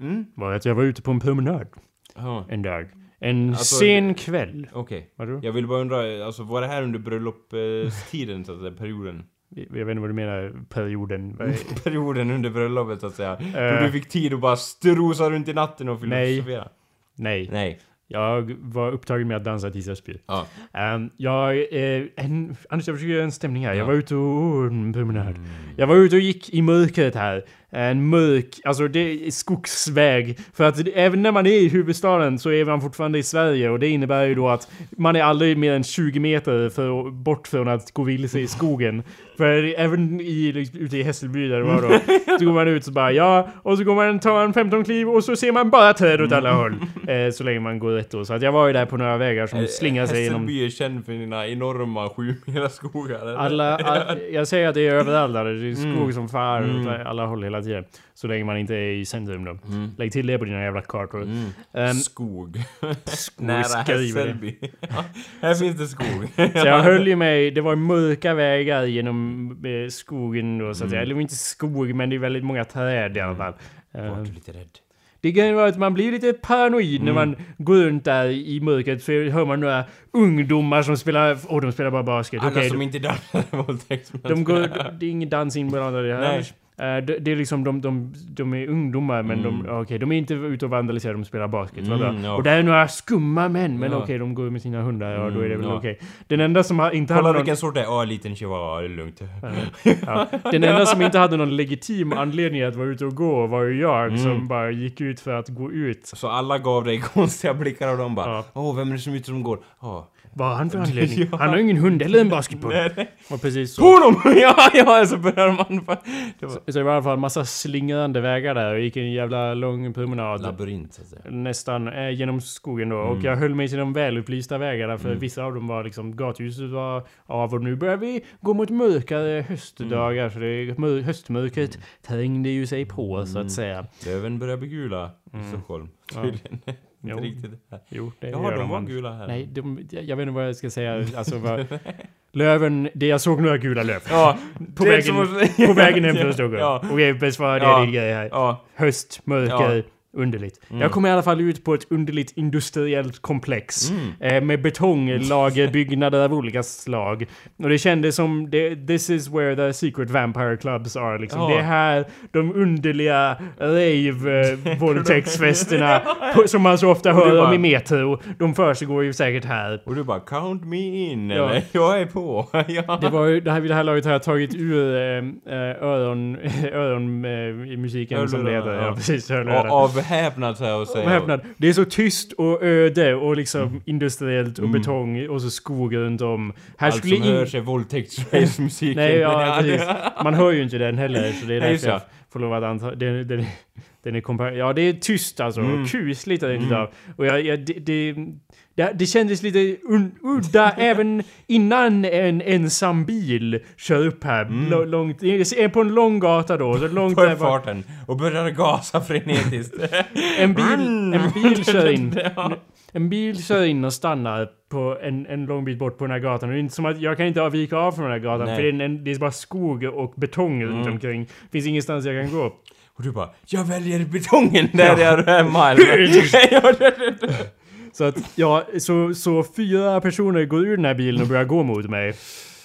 Mm. Var att jag var ute på en promenad Ja, en dag. En Alltså, sen kväll. okej. Vadå? Jag vill bara undra, alltså var det här under bröllopstiden så att säga, perioden? Jag vet inte vad du menar, perioden. Perioden under bröllopet så att säga. Då Eh. du fick tid att bara strosa runt i natten och Nej. filosofera? Nej. Nej. Jag var upptagen med att dansa tills jag spyr. Ja. Um, jag, eh, en, Anders jag försöker göra en stämning här. Jag Ja. var ute och... Oh, en promenad. Jag var ute och gick i mörkret här. En mörk, alltså det är skogsväg. För att även när man är i huvudstaden så är man fortfarande i Sverige och det innebär ju då att man är aldrig mer än 20 meter för, bort från att gå vilse i skogen. För även i, liksom, ute i Hässelby där det var då, så går man ut så bara ja, och så går man tar en 15 kliv och så ser man bara träd åt alla håll. Eh, så länge man går rätt då. Så att jag var ju där på några vägar som slingar sig genom Hässelby är känd för sina enorma sjumila skogar. alla, all, jag säger att det är överallt där. Det är skog Mm. som far Mm. åt alla håll hela tiden. Så länge man inte är i centrum då. Mm. Lägg till det på dina jävla kartor. Mm. Ehm, skog. skog Nära. Hässelby. ja, här finns det skog. Så jag höll ju mig, det var mörka vägar genom eh, skogen då så att Mm. säga. Eller inte skog men det är väldigt många träd i alla fall. Vart Ehm, du lite rädd? Det kan ju vara att man blir lite paranoid när Mm. man går runt där i mörkret så hör man några ungdomar som spelar, åh de spelar bara basket. Alla Okej, som inte dansar våldtäktsmän. De går, det är ingen dans inblandad i det här. Nej. Eh, det, det är liksom, de, de, de är ungdomar men de, Mm. okej, de är inte ute och vandaliserar, de spelar basket. Mm, ja. Och det är några skumma män, men Ja. okej, de går med sina hundar, ja då är det Mm, väl ja. okej. Den enda som inte hade Kolla någon... vilken sort det är. Åh, liten chihuahua. Det är lugnt. Ja. Den enda som inte hade någon legitim anledning att vara ute och gå var ju jag Mm. som bara gick ut för att gå ut. Så alla gav dig konstiga blickar och de bara Ja. Åh, vem är det som är ute som går? Åh. Vad har han för anledning? Ja. Han har ju ingen hund eller en basketboll. Nej, nej. Och precis så. Dem! ja, ja, så börjar de anfalla. Det var... Så det var i alla fall en massa slingrande vägar där och gick en jävla lång promenad. Labyrint, så att säga. nästan eh, genom skogen då. Och Mm. jag höll mig till de välupplysta vägarna för Mm. vissa av dem var liksom gatljuset var av och nu börjar vi gå mot mörkare höstdagar så det är mör- höstmörkret trängde ju sig på så Mm. att säga. Löven börjar bli gula i Mm. Stockholm. Ja. Tydligen. Jo. Inte riktigt här. Jo, det Jaha, gör de var man. gula här. Nej, de, jag vet inte vad jag ska säga. Alltså, vad, löven, det jag såg några gula löv. Ja, På vägen, som- på vägen hem från Stockholm. Ja. Okej, bäst vad det Ja. här. Ja. Höst, mörker, underligt. Mm. Jag kom i alla fall ut på ett underligt industriellt komplex. Mm. Eh, med betonglagerbyggnader av olika slag. Och det kändes som, det, this is where the secret vampire clubs are liksom. Ja. Det är här de underliga rave-våldtäktsfesterna som man så ofta hör om bara- i Metro. De försiggår ju säkert här. Och du bara 'Count me in' Ja. eller? Jag är på. ja. Det var ju, det här, vid det här laget har jag tagit ur eh, eh, öron, öron eh, i musiken som det heter. Ja, precis. Hörlurarna. av häpnad så här och häpnad. Det är så tyst och öde och liksom industriellt och Mm. betong och så skog runt om. Här Allt skulle som ing- hörs är våldtäktsmusiken. Nej, ja, precis. Man hör ju inte den heller, så det är därför jag ja. får lov att anta... Den, den, den är kompar- Ja, det är tyst alltså. Mm. Kusligt Mm. Och jag, jag, det, det, det, det kändes lite un, udda även innan en ensam bil kör upp här. Mm. Långt, på en lång gata då. Så långt På farten. Och börjar gasa frenetiskt. en bil, en bil kör in. En bil kör in och stannar på en, en lång bit bort på den här gatan. Och det är inte som att jag kan inte vika av från den här gatan Nej. för det är, en, det är bara skog och betong runt Mm. omkring. finns ingenstans jag kan gå. Och du bara 'Jag väljer betongen där jag det- det. Så att, ja, så, så fyra personer går ur den här bilen och börjar gå mot mig.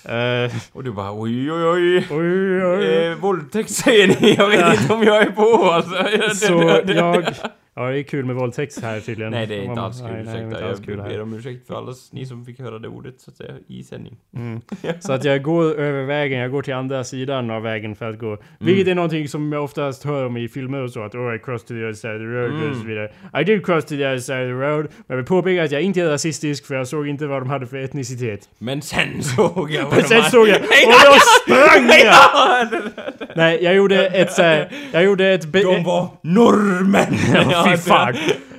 Eh, Och du bara 'Oj oj oj' oj, oj. Eh, våldtäkt säger ni, jag vet inte om jag är på alltså. Så jag, Ja, det är kul med våldtäkt här tydligen. Nej, det är inte alls kul. nej, nej, ursäkta. inte alls Jag ber om ursäkt för alla ni som fick höra det ordet, så att säga, i sändning. Mm. Så att jag går över vägen, jag går till andra sidan av vägen för att gå. Vilket är någonting som jag oftast hör om i filmer och så, att oh I crossed to the other side of the road Mm. och så vidare. I did cross to the other side of the road. Men jag vill påpeka att jag inte är rasistisk för jag såg inte vad de hade för etnicitet. Men sen såg jag vad Men de sen hade- såg jag, och då sprang jag! Ja, Nej, jag gjorde ett så här, jag gjorde ett... De var norrmän! Fy fan.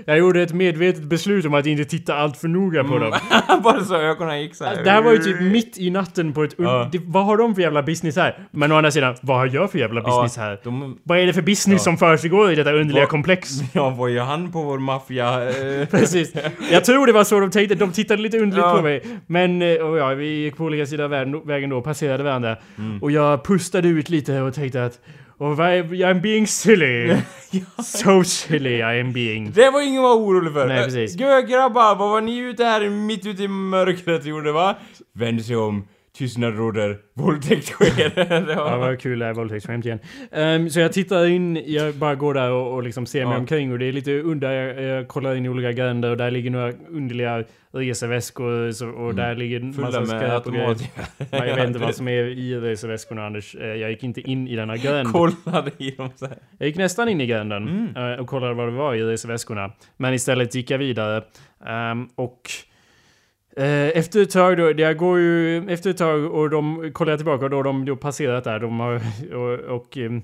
Jag gjorde ett medvetet beslut om att inte titta allt för noga på dem. Bara så ögonen gick så här. Det här var ju typ mitt i natten på ett... Ja. det, vad har de för jävla business här? Men å andra sidan, vad har jag för jävla business Ja, här? De, Vad är det för business Ja. som försiggår i detta underliga Vad- komplex? ja, vad gör han på vår maffia? Precis. Jag tror det var så de tänkte. De tittade lite underligt Ja. på mig. Men, eh, och ja, vi gick på olika sidor av vägen, vägen då, passerade varandra. Mm. Och jag pustade ut lite och tänkte att Oh, I'm being silly. So silly I am being. Det var ingen var orolig för. Nej, precis. Gö, grabbar, vad var ni ute här mitt ute i mörkret gjorde va? Vände sig om, tystnad råder, våldtäkt sker. det Ja, var... vad kul det här våldtäktsskämt igen. Ehm, så jag tittar in, jag bara går där och, och liksom ser mig Ja. omkring och det är lite under, jag, jag kollar in i olika gränder och där ligger några underliga så, och där ligger Mm. Fulla massa skräp och grejer. jag vet inte vad som är i reseväskorna Anders. Eh, Jag gick inte in i denna gränd. Kollade i dem så här. Jag gick nästan in i gränden Mm. eh, och kollade vad det var i reseväskorna. Men istället gick jag vidare. Ehm, och eh, efter ett tag då, det går ju efter ett tag och de kollar jag tillbaka och då har de då passerat där. De har och, och ehm,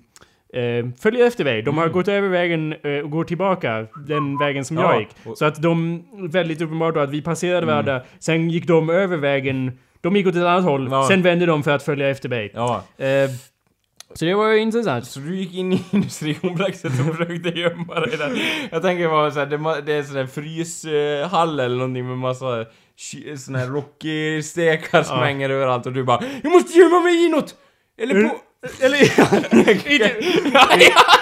eh, följer efter mig. De har Mm. gått över vägen eh, och går tillbaka den vägen som Ja, jag gick. och- Så att de, väldigt uppenbart då att vi passerade Mm. varandra. Sen gick de över vägen. De gick åt ett annat håll. Ja. Sen vände de för att följa efter mig. Ja, Eh, så det var ju intressant. så du gick in i industrikomplexet och försökte gömma dig där. Jag tänker bara såhär, det, ma- det är sån där fryshall eller någonting med massa ky- såna här Rocky-stekar som Ja. hänger överallt och du bara Jag måste gömma mig inåt! Eller på... Eller...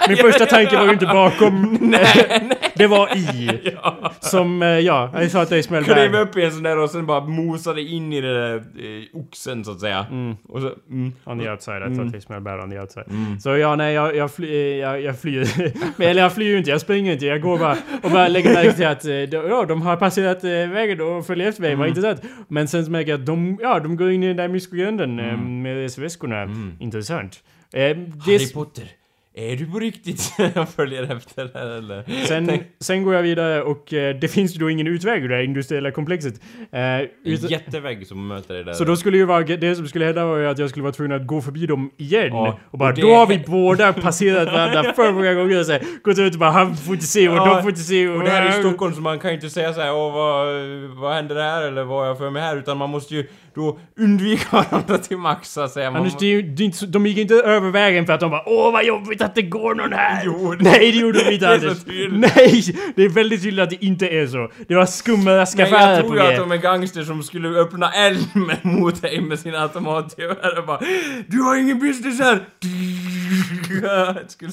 Min första tanke var ju inte bakom. det var i. Ja. Som, eh, ja, jag sa att det är Klev smällbär. upp i en sån där och sen bara mosade in i den där eh, oxen så att säga. Mm. Och så, mm. On the outside, I Mm. thought they smell bad on the outside. Mm. Så ja, nej, jag, jag, fly, eh, jag, jag flyr. Eller jag flyr ju inte, jag springer inte. Jag går bara och bara lägger märke till att eh, ja, de har passerat vägen och följer efter mig. Var Mm. intressant. Men sen märker jag att de, ja, de går in i den där myskogränden eh, Mm. med resväskorna. Mm. Intressant. Eh, Harry Potter, är du på riktigt? Jag följer efter där eller? Sen, sen går jag vidare och eh, det finns ju då ingen utväg ur det här industriella komplexet. Eh, En ut- jättevägg som möter dig där. så då skulle ju vara, det som skulle hända var ju att jag skulle vara tvungen att gå förbi dem igen. Ja, och bara och det- då har vi båda passerat varandra för många gånger och så här, gått ut och bara han får inte se och Ja, de får inte se och... Och det här är i Stockholm så man kan ju inte säga såhär åh vad, vad händer här eller vad har jag för mig här utan man måste ju då undvika varandra till max så att säga. Man, Anders, det är ju, det är inte, de gick inte över vägen för att de bara Åh vad jobbigt att det går någon här! Jo, det- Nej det gjorde de inte det Anders! Nej! Det är väldigt tydligt att det inte är så. Det var skumma Men jag affärer på tror att de är gangster som skulle öppna eld mot dig med sina automatgevär och bara Du har ingen business här!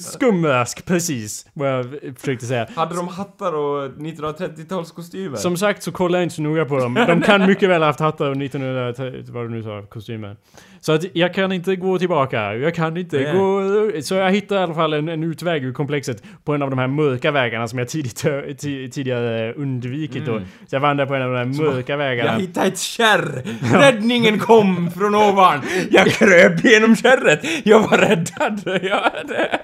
Skumrask, precis. Vad jag försökte säga. Hade de hattar och 1930-talskostymer? Som sagt så kollar jag inte så noga på dem. De kan mycket väl ha haft hattar och 1900, vad du nu sa, kostymer. Så att jag kan inte gå tillbaka. Jag kan inte Nej. gå... Så jag hittar i alla fall en, en utväg ur komplexet på en av de här mörka vägarna som jag tidigt, ti- tidigare undvikit då. Mm. Så jag vandrar på en av de här mörka Jag vägarna. hittade ett kärr! Räddningen kom från ovan! Jag kröp genom kärret! Jag var räddad! Ja, det...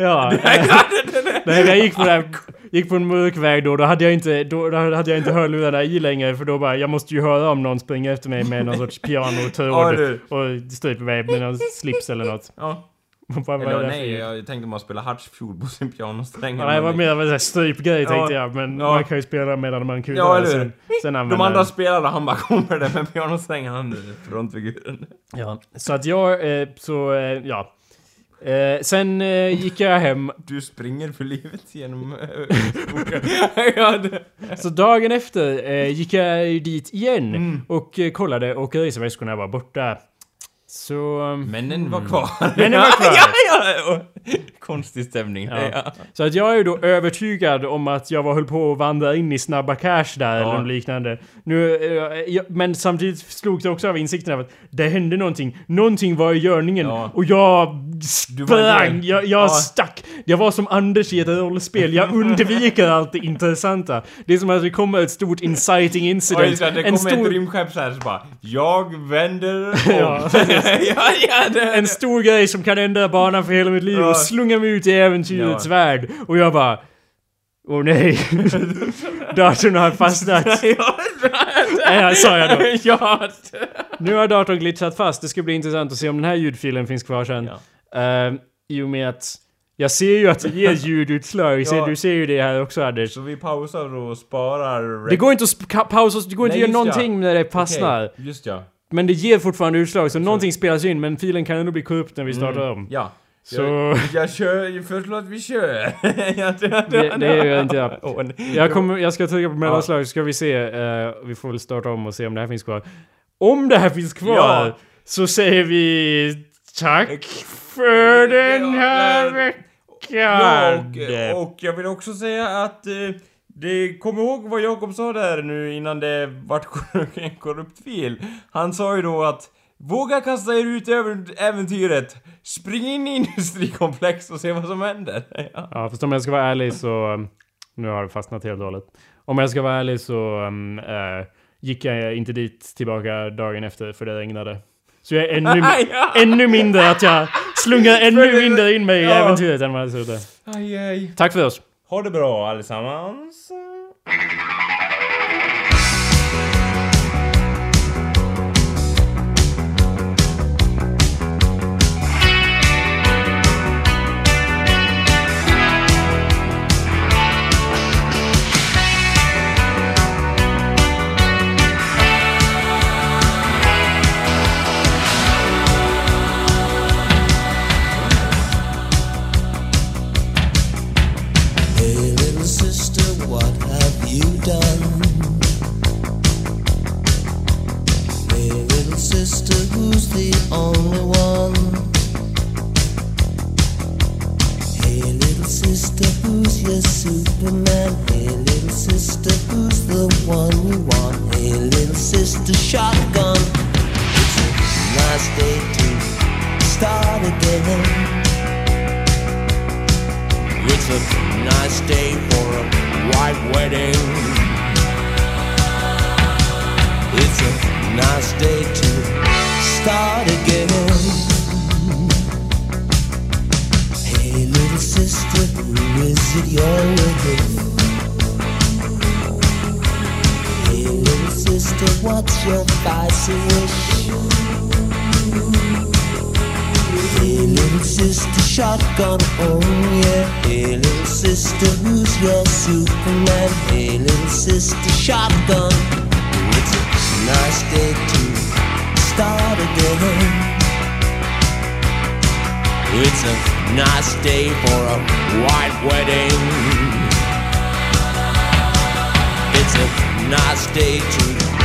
Ja. Nej, jag gick på, det här, gick på en mörk väg då, då hade jag inte, då, då hade jag inte hörlurarna i längre för då bara, jag måste ju höra om någon springer efter mig med någon sorts pianotråd du. och stryper mig med någon slips eller något. Ja. Eller nej, jag tänkte man spela Hartsfjord på sin pianosträng. Ja, det var mer av en strypgrej Ja. tänkte jag, men Ja. man kan ju spela medan man kular. Ja, eller sen, sen De andra spelade, han bara kommer där med pianosträngen, han är frontfiguren. Ja, så att jag, eh, så, eh, ja. Eh, sen eh, gick jag hem. Du springer för livet genom skogen. ja, det. Så dagen efter eh, gick jag dit igen Mm. och eh, kollade och reseväskorna var borta. Så... um, Männen var kvar. Männen var kvar. ja, ja, ja. Konstig stämning. Ja. Ja. Så att jag är ju då övertygad om att jag var höll på att vandra in i Snabba Cash där eller Ja. något liknande. Nu, eh, men samtidigt slogs jag också av insikten av att det hände någonting. Någonting var i görningen Ja. och jag sprang, jag, jag Ja. stack. Jag var som Anders i ett rollspel, jag undviker allt det intressanta. Det är som att det kommer ett stort inciting incident. just det, det en kommer ett stor, rymdskepp så här så bara Jag vänder om. Ja. det, en stor grej som kan ändra banan för hela mitt liv och slunga mig ut i äventyrets Ja. värld. Och jag bara... Åh nej. Datorn har fastnat. Ja, sa jag då. ja. Nu har datorn glitchat fast. Det ska bli intressant att se om den här ljudfilen finns kvar sen. Ja. Uh, I och med att jag ser ju att det ger ljudutslag. Ja. Du ser ju det här också Anders. Så vi pausar och sparar... Det går inte att pausa, det går inte Nej, att göra just ja. någonting när det fastnar. Okej, just ja. Men det ger fortfarande utslag, så, någonting spelas in men filen kan ändå bli korrupt när vi startar om. Ja. Så... Jag, jag kör, jag föreslår att vi kör. ja, det, gör jag inte jag. Jag, kommer, jag ska trycka på mellanslag så ska vi se. eh, vi får väl starta om och se om det här finns kvar. Om det här finns kvar Ja. så säger vi tack för den här Ja, veckan. Ja, och, och jag vill också säga att eh, det, kom ihåg vad Jakob sa där nu innan det vart en korrupt fil. Han sa ju då att Våga kasta er ut över äventyret. Spring in i industrikomplex och se vad som händer. Ja. Ja, fast om jag ska vara ärlig så... um, Nu har det fastnat helt och hållet. Om jag ska vara ärlig så eh, gick jag inte dit tillbaka dagen efter för det regnade. Så jag är ännu, Ja. ännu mindre att jag slungar ännu mindre in mig i äventyret än vad jag trodde. Tack för oss! Ha det bra allesammans. Only one? Hey, little sister, who's your Superman? Hey, little sister, who's the one you want? Hey, little sister, shotgun. It's a nice day to start again. It's a nice day for a white wedding. It's a nice day to start again. Hey, little sister, who is it you're with? Hey, little sister, what's your spicy wish? Hey, little sister, shotgun, oh yeah. Hey, little sister, who's your Superman? Hey, little sister, shotgun. It's a nice day to start again. It's a nice day for a white wedding. It's a nice day to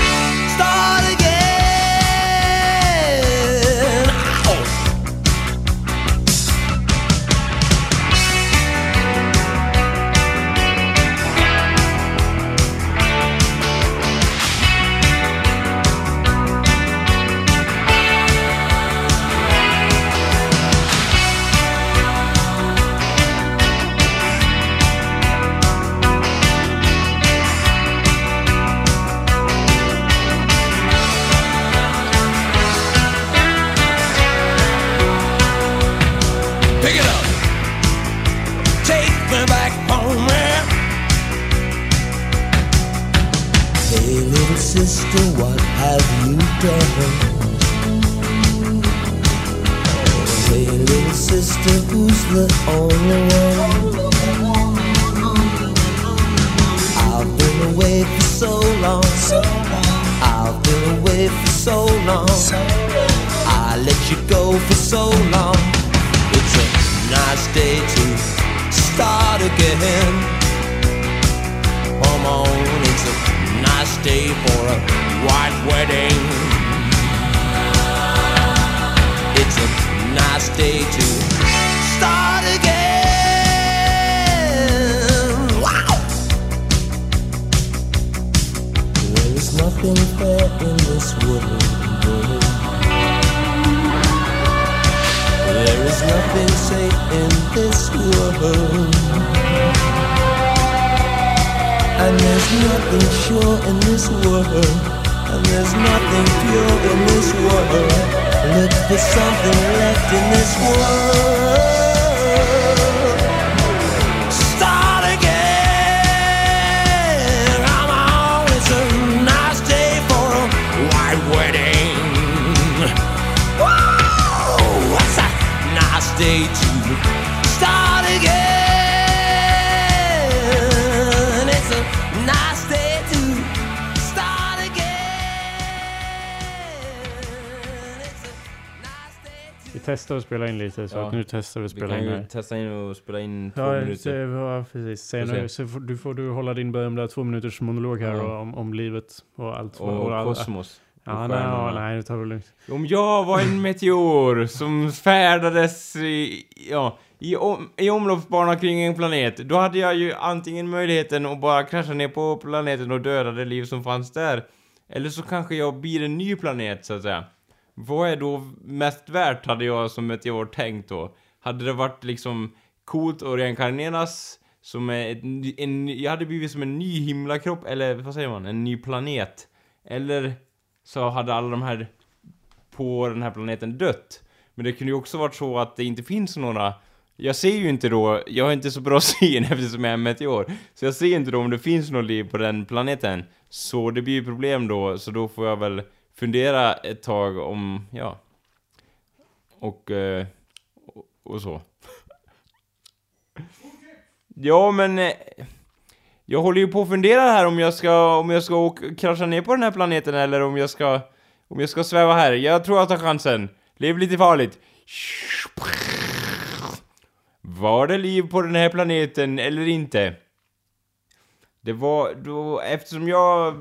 done? Hey, little sister, who's the only one? I've been away for so long. I've been away for so long. I let you go for so long. It's a nice day to start again. Come on, it's a nice day for a white wedding. Nice day to start again. Wow! There is nothing fair in this world. There is nothing safe in this world. And there's nothing sure in this world. And there's nothing pure in this world. Look for something left in this world. Vi testar att spela in lite så Ja. att nu testar vi att Vi spela kan in ju här. testa in och spela in två Ja, minuter. så, ja, precis. Sen, Får se. så får, du får du hålla din berömda två minuters monolog här Ja. och, om, om livet och allt. Och all- kosmos. Ja, nej, stjärnorna. ja, nej, det tar vi lugnt. Om jag var en meteor som färdades i, ja, i, om, i omloppsbana kring en planet, då hade jag ju antingen möjligheten att bara krascha ner på planeten och döda det liv som fanns där. Eller så kanske jag blir en ny planet, så att säga. Vad är då mest värt, hade jag som meteor tänkt då? Hade det varit liksom coolt att reinkarneras som ett, ny- en, jag hade blivit som en ny himlakropp, eller vad säger man, en ny planet. Eller så hade alla de här på den här planeten dött. Men det kunde ju också varit så att det inte finns några jag ser ju inte då, jag har inte så bra syn eftersom jag är en meteor. Så jag ser inte då om det finns något liv på den planeten. Så det blir ju problem då, så då får jag väl fundera ett tag om, ja. Och, eh, och, och så. Ja men... Eh, jag håller ju på att fundera här om jag ska, om jag ska åka, krascha ner på den här planeten eller om jag ska, om jag ska sväva här. Jag tror jag tar chansen. Lev lite farligt. Var det liv på den här planeten eller inte? Det var då, eftersom jag...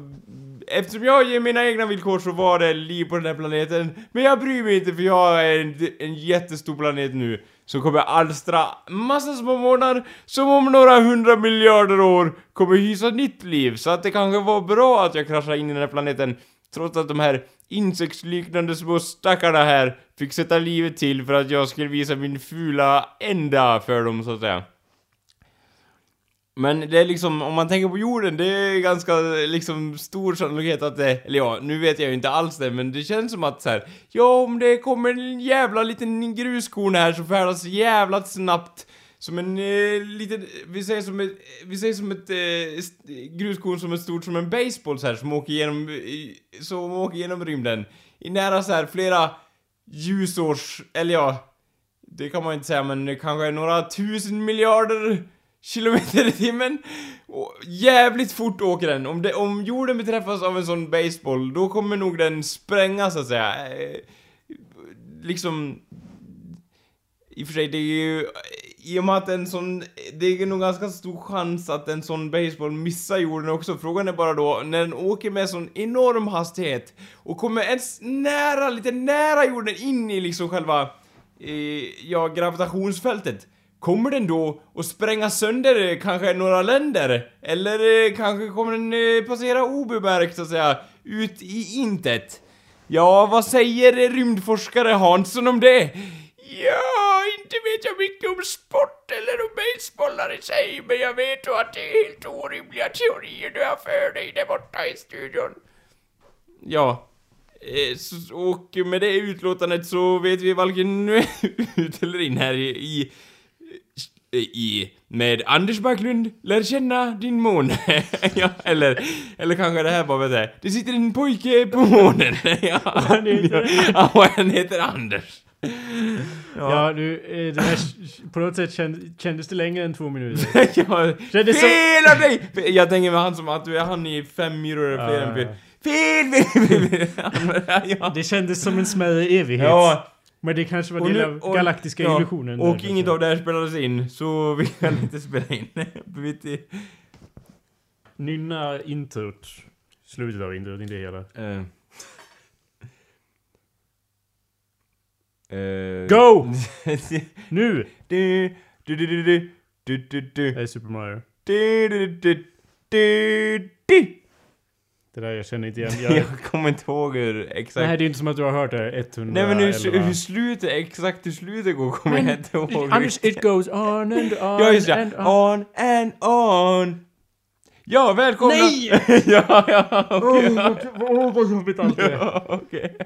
Eftersom jag ger mina egna villkor så var det liv på den här planeten. Men jag bryr mig inte för jag är en, en jättestor planet nu. Som kommer alstra massa små månader som om några hundra miljarder år kommer hysa nytt liv. Så att det kanske var bra att jag kraschade in i den här planeten. Trots att de här insektsliknande små stackarna här fick sätta livet till för att jag skulle visa min fula ända för dem så att säga. Men det är liksom, om man tänker på jorden, det är ganska liksom stor sannolikhet att det, eller ja, nu vet jag ju inte alls det, men det känns som att så här, ja om det kommer en jävla liten gruskorn här så färdas jävla snabbt som en eh, liten, vi säger som ett, vi säger som ett eh, gruskorn som är stort som en baseball så här som åker genom, som åker genom rymden. I nära så här flera ljusårs, eller ja, det kan man inte säga, men kanske några tusen miljarder kilometer i timmen. Och jävligt fort åker den. Om, det, om jorden beträffas av en sån baseball, då kommer nog den sprängas så att säga. Eh, liksom... I och för sig, det är ju... Eh, I och med att en sån... Det är nog ganska stor chans att en sån baseball missar jorden också. Frågan är bara då, när den åker med sån enorm hastighet och kommer ens nära, lite nära jorden in i liksom själva... Eh, ja, gravitationsfältet. Kommer den då att spränga sönder eh, kanske några länder? Eller eh, kanske kommer den eh, passera obemärkt så att säga, ut i intet? Ja, vad säger rymdforskare Hansson om det? Ja, inte vet jag mycket om sport eller om basebollar i sig, men jag vet ju att det är helt orimliga teorier du har för dig där borta i studion. Ja, eh, och med det utlåtandet så vet vi varken ut eller in här i, i med Anders Backlund lär känna din måne. ja, eller, eller kanske det här bara vet jag. Det sitter en pojke på månen. ja, han heter... ja, och han heter Anders. Ja, du, eh, det här, på något sätt känd, kändes det längre än två minuter. ja, Kändes fel av dig! Jag tänker med han som att du är han i fem myror eller fler Ja, än ja, fyra. Fel, fel, fel! Han- ja. Det kändes som en smärre evighet. Ja, men det kanske var och del av galaktiska ja, illusionen. Och där, inget av det här spelades in, så vi kan inte spela in. Nynna introt. Slutet av introt, inte hela. Uh. Uh. Go! nu! Du, du, du, du, du, du, du, du. Det är Super Mario. Du, du, du, du, du. Det där jag känner inte igen. Jag, Jag kommer inte ihåg hur exakt... nej, det är inte som att du har hört det 100 Nej men hur, hur slutet, exakt hur slutet går kommer jag inte ihåg Anders, it goes on and on Ja just and ja, on. on and on. Ja, välkomna! Nej! ja, ja, okej. Åh, vad jobbigt allt är. Ja, okej.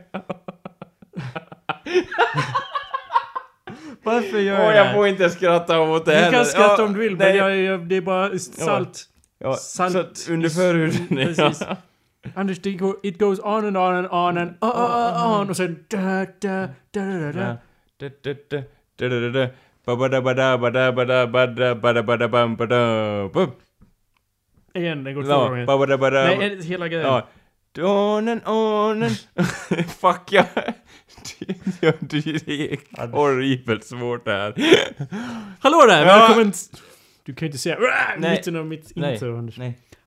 Varför gör Åh, jag det jag får inte skratta åt det Du heller. kan skratta Ja, om du vill, men nej. jag, jag, det är bara salt. Ja, salt. så att under förhuden. Precis. Anders, det går, it goes on and on and on and on, on, on och sen da, da, da, da, da, da. Da, da, da, da, da, da, da. Ba-ba-da-ba-da, ba-da-ba-da, ba-da, ba-da, bam, ba-da, bum. Igen, den går två gånger. Nej, hela grejen. On and on and... Fuck ja. Det, det, är horribelt svårt det här. Hallå där! Välkommen! Du kan ju inte säga mitten av mitt intro, Anders. Nej.